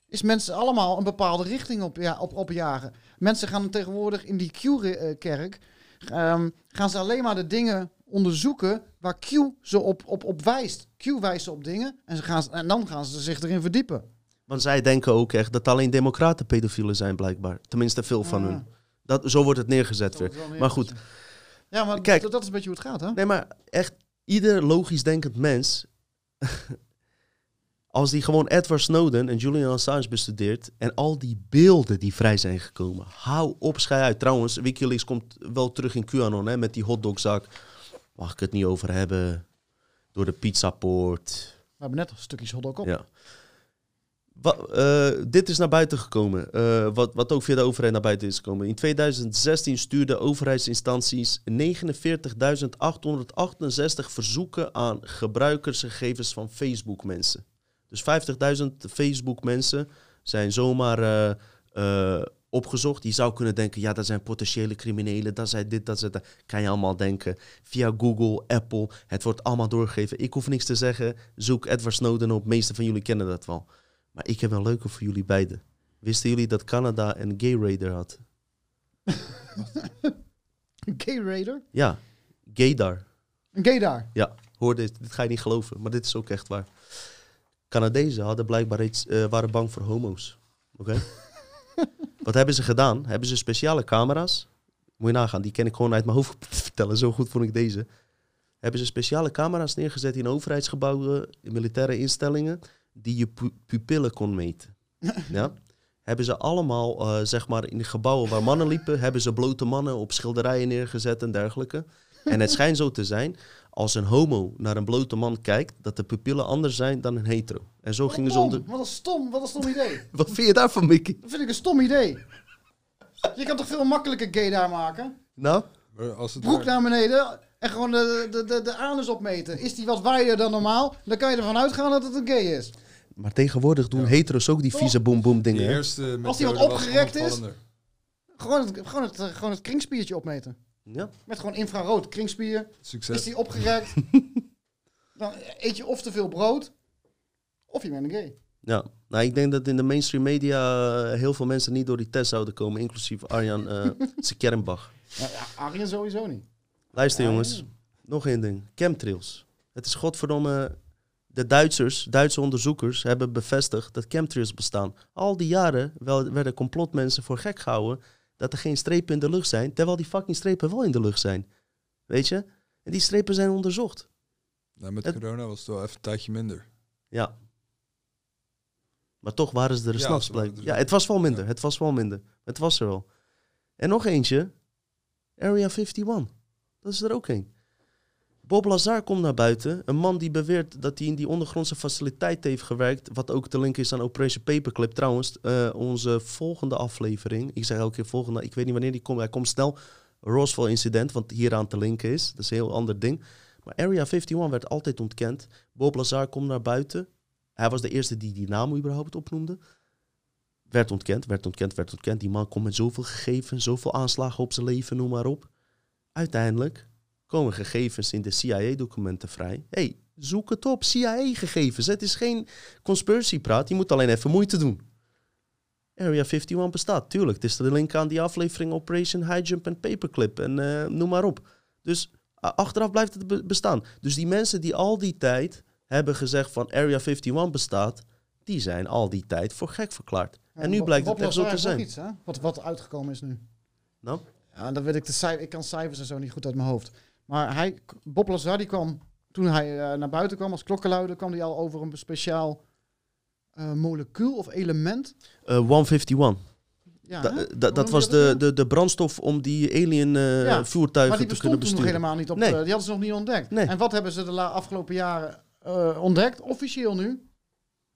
B: Is mensen allemaal een bepaalde richting op, ja, op, opjagen. Mensen gaan tegenwoordig in die Q-kerk. ehm, gaan ze alleen maar de dingen onderzoeken waar Q ze op, op, op wijst. Q wijst ze op dingen en, ze gaan, en dan gaan ze zich erin verdiepen.
A: Want zij denken ook echt dat alleen democraten pedofielen zijn, blijkbaar. Tenminste, veel van hun. Dat, zo wordt het neergezet weer. Maar goed.
B: Ja, maar
A: Kijk.
B: dat, dat is een beetje hoe het gaat, hè?
A: Nee, maar echt, ieder logisch denkend mens. <laughs> als die gewoon Edward Snowden en Julian Assange bestudeert. en al die beelden die vrij zijn gekomen. hou op, schei uit. Trouwens, Wikileaks komt wel terug in QAnon hè, met die hotdogzak. Mag ik het niet over hebben? Door de pizzapoort.
B: We hebben net stukjes hotdog op.
A: Ja. Eh, dit is naar buiten gekomen, eh, wat, wat ook via de overheid naar buiten is gekomen. In 2016 stuurden overheidsinstanties 49.868 verzoeken aan gebruikersgegevens van Facebook-mensen. Dus 50.000 Facebook-mensen zijn zomaar eh, opgezocht. Je zou kunnen denken, ja, dat zijn potentiële criminelen, dat zijn dit, dat zijn dat. Kan je allemaal denken. Via Google, Apple, het wordt allemaal doorgegeven. Ik hoef niks te zeggen. Zoek Edward Snowden op. Meeste van jullie kennen dat wel. Maar ik heb een leuke voor jullie beiden. Wisten jullie dat Canada een gay raider had?
B: Een <laughs> gay raider?
A: Ja, gaydar.
B: Een gay daar.
A: Ja, hoor dit. Dit ga je niet geloven, maar dit is ook echt waar. Canadezen hadden blijkbaar iets, eh, waren bang voor homo's. Oké? <laughs> Wat hebben ze gedaan? Hebben ze speciale camera's? Moet je nagaan, die ken ik gewoon uit mijn hoofd <laughs> vertellen. Zo goed vond ik deze. Hebben ze speciale camera's neergezet in overheidsgebouwen, in militaire instellingen, die je pu- pupillen kon meten. <laughs> ja? Hebben ze allemaal, eh, zeg maar, in de gebouwen waar mannen liepen, hebben ze blote mannen op schilderijen neergezet en dergelijke. En het schijnt zo te zijn, als een homo naar een blote man kijkt, dat de pupillen anders zijn dan een hetero. En zo gingen ze onder...
B: Wat een stom, wat een stom idee. <laughs>
A: Wat vind je daarvan, Mickey?
B: Dat vind ik een stom idee. Je kan toch veel makkelijker gay daar maken?
A: Nou?
C: Als het
B: Broek naar beneden en gewoon de, de, de, de anus opmeten. Is die wat wijder dan normaal? Dan kan je ervan uitgaan dat het een gay is.
A: Maar tegenwoordig doen hetero's ook die vieze boom boom
C: die
A: dingen. hè?
B: Als die wat opgerekt is? Gewoon het, gewoon het, eh, gewoon het kringspiertje opmeten.
A: Ja.
B: Met gewoon infrarood kringspier.
C: Succes.
B: Is die opgerekt? <laughs> dan eet je of te veel brood, of je bent een gay.
A: ja. Nou, ik denk dat in de mainstream media eh, heel veel mensen niet door die test zouden komen, inclusief Arjan <laughs> uh, Sekernbach.
B: Ja, ja, Arjen sowieso niet.
A: Luister jongens, nog één ding. Chemtrails. Het is godverdomme... De Duitsers, Duitse onderzoekers, hebben bevestigd dat chemtrails bestaan. Al die jaren wel, werden complotmensen voor gek gehouden dat er geen strepen in de lucht zijn, terwijl die fucking strepen wel in de lucht zijn. Weet je? En die strepen zijn onderzocht.
C: Nou, met
A: Het-
C: corona was het wel even een tijdje minder.
A: Ja. Maar toch waren ze er
C: Ja,
A: s'nachts blijkbaar. Ja, het was wel minder.
C: Ja.
A: Het was wel minder. Het was er wel. En nog eentje. Area 51. Dat is er ook een. Bob Lazar komt naar buiten. Een man die beweert dat hij in die ondergrondse faciliteit heeft gewerkt. Wat ook de link is aan Operation Paperclip. Trouwens, eh, onze volgende aflevering. Ik zeg elke keer volgende. Ik weet niet wanneer die komt. Hij komt snel. Roswell incident, wat hieraan te linken is. Dat is een heel ander ding. Maar Area 51 werd altijd ontkend. Bob Lazar komt naar buiten. Hij was de eerste die die naam überhaupt opnoemde. Werd ontkend, werd ontkend, werd ontkend. Die man komt met zoveel gegevens, zoveel aanslagen op zijn leven, noem maar op. Uiteindelijk komen gegevens in de CIA-documenten vrij. hey, zoek het op, CIA-gegevens. Het is geen conspiracy-praat, je moet alleen even moeite doen. Area 51 bestaat, tuurlijk. Het is de link aan die aflevering Operation Highjump en Paperclip en eh, noem maar op. Dus achteraf blijft het be- bestaan. Dus die mensen die al die tijd hebben gezegd van Area 51 bestaat, die zijn al die tijd voor gek verklaard.
B: Ja,
A: en nu blijkt het echt zo te zijn.
B: iets, hè? Wat, wat uitgekomen is nu.
A: Nou?
B: Ja, dan weet ik de cijfers. Ik kan cijfers en zo niet goed uit mijn hoofd. Maar hij, Bob Lazar, die kwam toen hij eh, naar buiten kwam als klokkenluider, kwam hij al over een speciaal eh, molecuul of element.
A: Eh, 151.
B: Ja,
A: Da- da- dat was de, de, de brandstof om die alien
B: Ja,
A: voertuigen
B: Maar die
A: te kunnen
B: bestond toen nog
A: besturen.
B: helemaal niet op.
A: Nee.
B: die hadden ze nog niet ontdekt.
A: Nee.
B: En wat hebben ze de afgelopen jaren ontdekt? Officieel nu.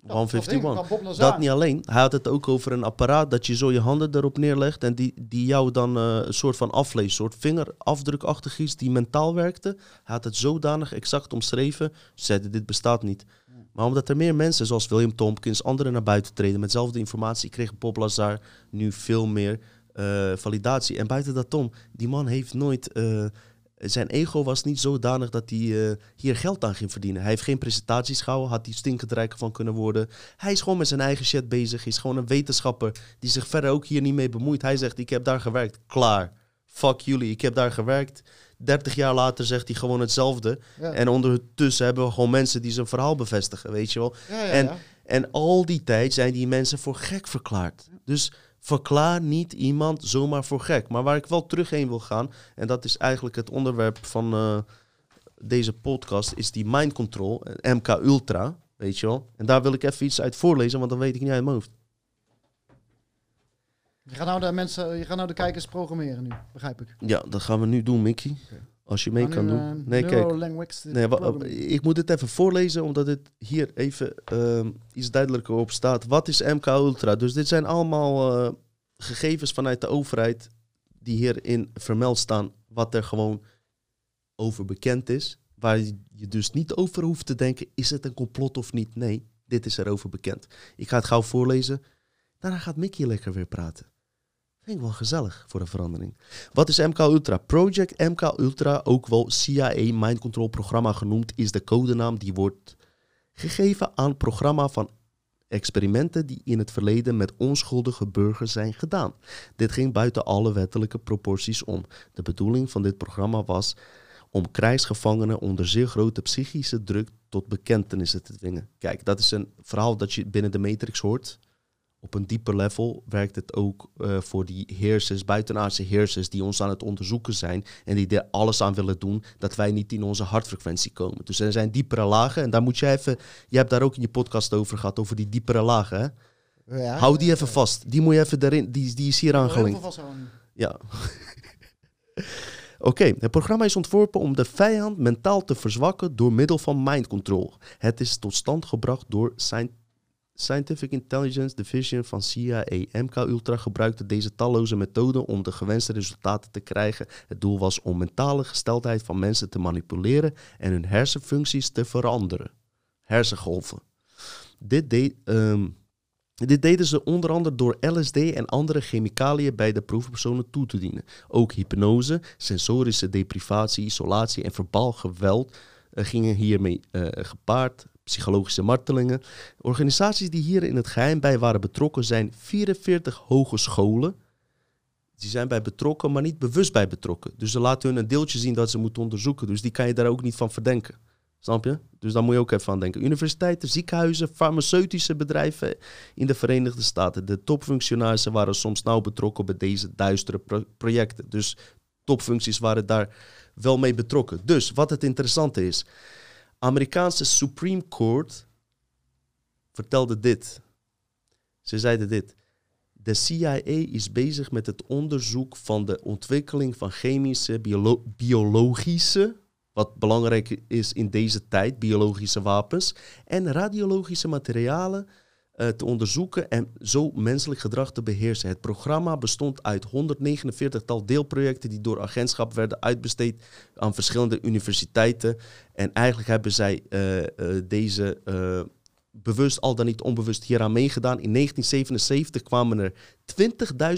B: Dat- dat ding
A: 151.
B: van Bob Lazar.
A: Dat niet alleen. Hij had het ook over een apparaat dat je zo je handen erop neerlegt en die, die jou dan eh, een soort van afleest, een soort vingerafdrukachtig iets die mentaal werkte. Hij had het zodanig exact omschreven, ze zeiden dit bestaat niet. Maar omdat er meer mensen zoals William Tompkins, anderen naar buiten treden met dezelfde informatie, kreeg Bob Lazar nu veel meer eh, validatie. En buiten dat Tom, die man heeft nooit... eh, zijn ego was niet zodanig dat hij eh, hier geld aan ging verdienen. Hij heeft geen presentaties gehouden, had hij stinkend rijk van kunnen worden. Hij is gewoon met zijn eigen shit bezig. Hij is gewoon een wetenschapper die zich verder ook hier niet mee bemoeit. Hij zegt, ik heb daar gewerkt, klaar. Fuck jullie, ik heb daar gewerkt. 30 jaar later zegt hij gewoon hetzelfde.
B: Ja.
A: En ondertussen hebben we gewoon mensen die zijn verhaal bevestigen, weet je wel.
B: ja, ja,
A: en-. En al die tijd zijn die mensen voor gek verklaard. Dus verklaar niet iemand zomaar voor gek. Maar waar ik wel terug heen wil gaan, en dat is eigenlijk het onderwerp van eh, deze podcast, is die mind control, eh, MK Ultra, weet je wel. En daar wil ik even iets uit voorlezen, want dan weet ik niet uit mijn hoofd.
B: Je gaat nou de mensen, je gaat nou de kijkers programmeren nu, begrijp ik.
A: Ja, dat gaan we nu doen, Mickey. Als je mee kan doen.
B: eh,
A: nee, kijk. Nee,
B: programmeren.
A: ik moet het even voorlezen, omdat het hier even ehm, iets duidelijker op staat. Wat is MK Ultra? Dus dit zijn allemaal eh, gegevens vanuit de overheid die hierin vermeld staan, wat er gewoon over bekend is. Waar je je dus niet over hoeft te denken, is het een complot of niet? Nee, dit is erover bekend. Ik ga het gauw voorlezen. Daarna gaat Mickey lekker weer praten. Vind ik wel gezellig voor een verandering. Wat is MK Ultra? Project MK Ultra, ook wel CIA Mind Control Programma genoemd, is de codenaam die wordt gegeven aan programma van experimenten die in het verleden met onschuldige burgers zijn gedaan. Dit ging buiten alle wettelijke proporties om. De bedoeling van dit programma was om krijgsgevangenen onder zeer grote psychische druk tot bekentenissen te dwingen. Kijk, dat is een verhaal dat je binnen de Matrix hoort. Op een dieper level werkt het ook eh, voor die heersers, buitenaardse heersers, die ons aan het onderzoeken zijn en die er alles aan willen doen dat wij niet in onze hartfrequentie komen. Dus er zijn diepere lagen en daar moet je even, je hebt daar ook in je podcast over gehad, over die diepere lagen. Hè?
B: Ja.
A: Hou die even vast, die moet je even erin, die, die is hier aangelinkt. Ja. <laughs> Oké, het programma is ontworpen om de vijand mentaal te verzwakken door middel van mind control. Het is tot stand gebracht door Scien- Scientific Intelligence Division van CIA. MK Ultra gebruikte deze talloze methoden om de gewenste resultaten te krijgen. Het doel was om mentale gesteldheid van mensen te manipuleren en hun hersenfuncties te veranderen. Hersengolven. Dit ehm, dit deden ze onder andere door LSD en andere chemicaliën bij de proefpersonen toe te dienen. Ook hypnose, sensorische deprivatie, isolatie en verbaal geweld eh, gingen hiermee eh, gepaard. Psychologische martelingen. Organisaties die hier in het geheim bij waren betrokken zijn 44 hogescholen. Die zijn bij betrokken, maar niet bewust bij betrokken. Dus ze laten hun een deeltje zien dat ze moeten onderzoeken. Dus die kan je daar ook niet van verdenken. Snap je? Dus daar moet je ook even aan denken. Universiteiten, ziekenhuizen, farmaceutische bedrijven in de Verenigde Staten. De topfunctionarissen waren soms nauw betrokken bij deze duistere pro- projecten. Dus topfuncties waren daar wel mee betrokken. Dus wat het interessante is. Amerikaanse Supreme Court vertelde dit. Ze zeiden dit. De CIA is bezig met het onderzoek van de ontwikkeling van chemische, biolo- biologische, wat belangrijk is in deze tijd, biologische wapens, en radiologische materialen eh, te onderzoeken en zo menselijk gedrag te beheersen. Het programma bestond uit 149-tal deelprojecten die door agentschap werden uitbesteed aan verschillende universiteiten. En eigenlijk hebben zij eh, eh, deze bewust al dan niet onbewust hieraan meegedaan. In 1977 kwamen er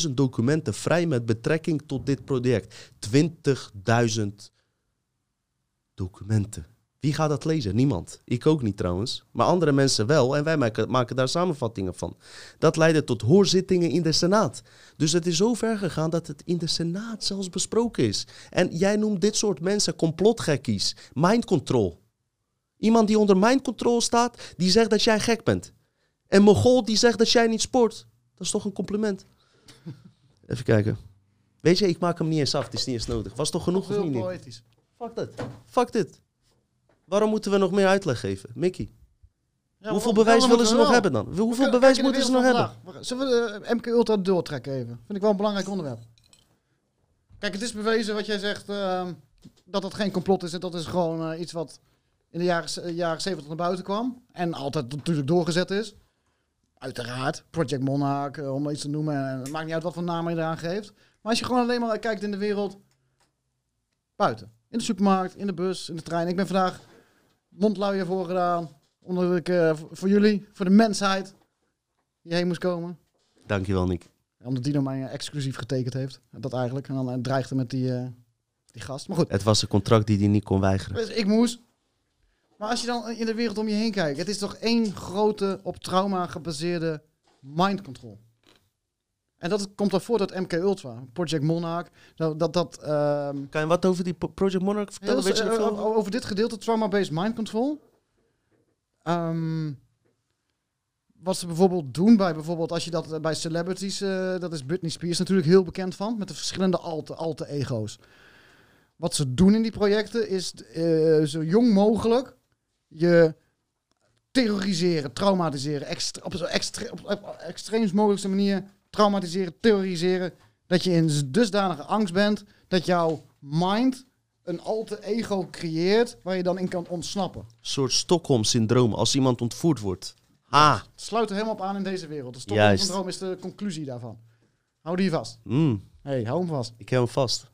A: 20.000 documenten vrij met betrekking tot dit project. 20.000 documenten. Wie gaat dat lezen? Niemand. Ik ook niet trouwens. Maar andere mensen wel. En wij maken, maken daar samenvattingen van. Dat leidde tot hoorzittingen in de Senaat. Dus het is zo ver gegaan dat het in de Senaat zelfs besproken is. En jij noemt dit soort mensen complotgekkies. Mind control. Iemand die onder mind control staat, die zegt dat jij gek bent. En Mogol die zegt dat jij niet sport. Dat is toch een compliment? <laughs> Even kijken. Weet je, ik maak hem niet eens af. Het is niet eens nodig. Was toch genoeg of niet?
B: Poëtisch.
A: Fuck dit. Fuck dit. Waarom moeten we nog meer uitleg geven? Mickey,
B: Ja,
A: hoeveel bewijs willen ze nog
B: wel.
A: hebben dan? Hoeveel bewijs moeten ze nog hebben?
B: Zullen we de MK Ultra doortrekken even? Vind ik wel een belangrijk onderwerp. Kijk, het is bewezen wat jij zegt, ehm, dat het geen complot is. En dat is gewoon eh, iets wat in de jaren, z- jaren 70 naar buiten kwam. En altijd natuurlijk doorgezet is. Uiteraard. Project Monarch, eh, om maar iets te noemen. En het maakt niet uit wat voor naam je eraan geeft. Maar als je gewoon alleen maar kijkt in de wereld buiten. In de supermarkt, in de bus, in de trein. Ik ben vandaag mondluier voor gedaan. Omdat ik eh, voor- jullie, voor de mensheid, hierheen moest komen.
A: Dankjewel, Nick.
B: Omdat Dino mij eh, exclusief getekend heeft. Dat eigenlijk. En dan eh, dreigde met die, eh, die gast. Maar goed,
A: Het was een contract die hij niet kon weigeren.
B: dus ik moest. Maar als je dan in de wereld om je heen kijkt. Het is toch één grote op trauma gebaseerde mind control. En dat komt dan voort uit MK Ultra, Project Monarch. Dat, dat, dat ehm,
A: Kan je wat over die Project Monarch vertellen?
B: Heel
A: Weet je veel
B: eh,
A: over?
B: dit gedeelte, trauma-based mind control. Ehm, wat ze bijvoorbeeld doen bij bijvoorbeeld als je dat eh, bij celebrities, eh, dat is Britney Spears natuurlijk heel bekend van, met de verschillende alte, alte ego's. Wat ze doen in die projecten is eh, zo jong mogelijk je terroriseren, traumatiseren, extre- op zo extre- op, op extreemst mogelijkste manier traumatiseren, terroriseren, dat je in dusdanige angst bent dat jouw mind een alter ego creëert waar je dan in kan ontsnappen.
A: Een soort Stockholm-syndroom als iemand ontvoerd wordt. Ah,
B: Het sluit er helemaal op aan in deze wereld. De. Stockholm-syndroom is de conclusie daarvan. Hou die vast.
A: mm,
B: hey, hou hem vast.
A: ik heb hem vast.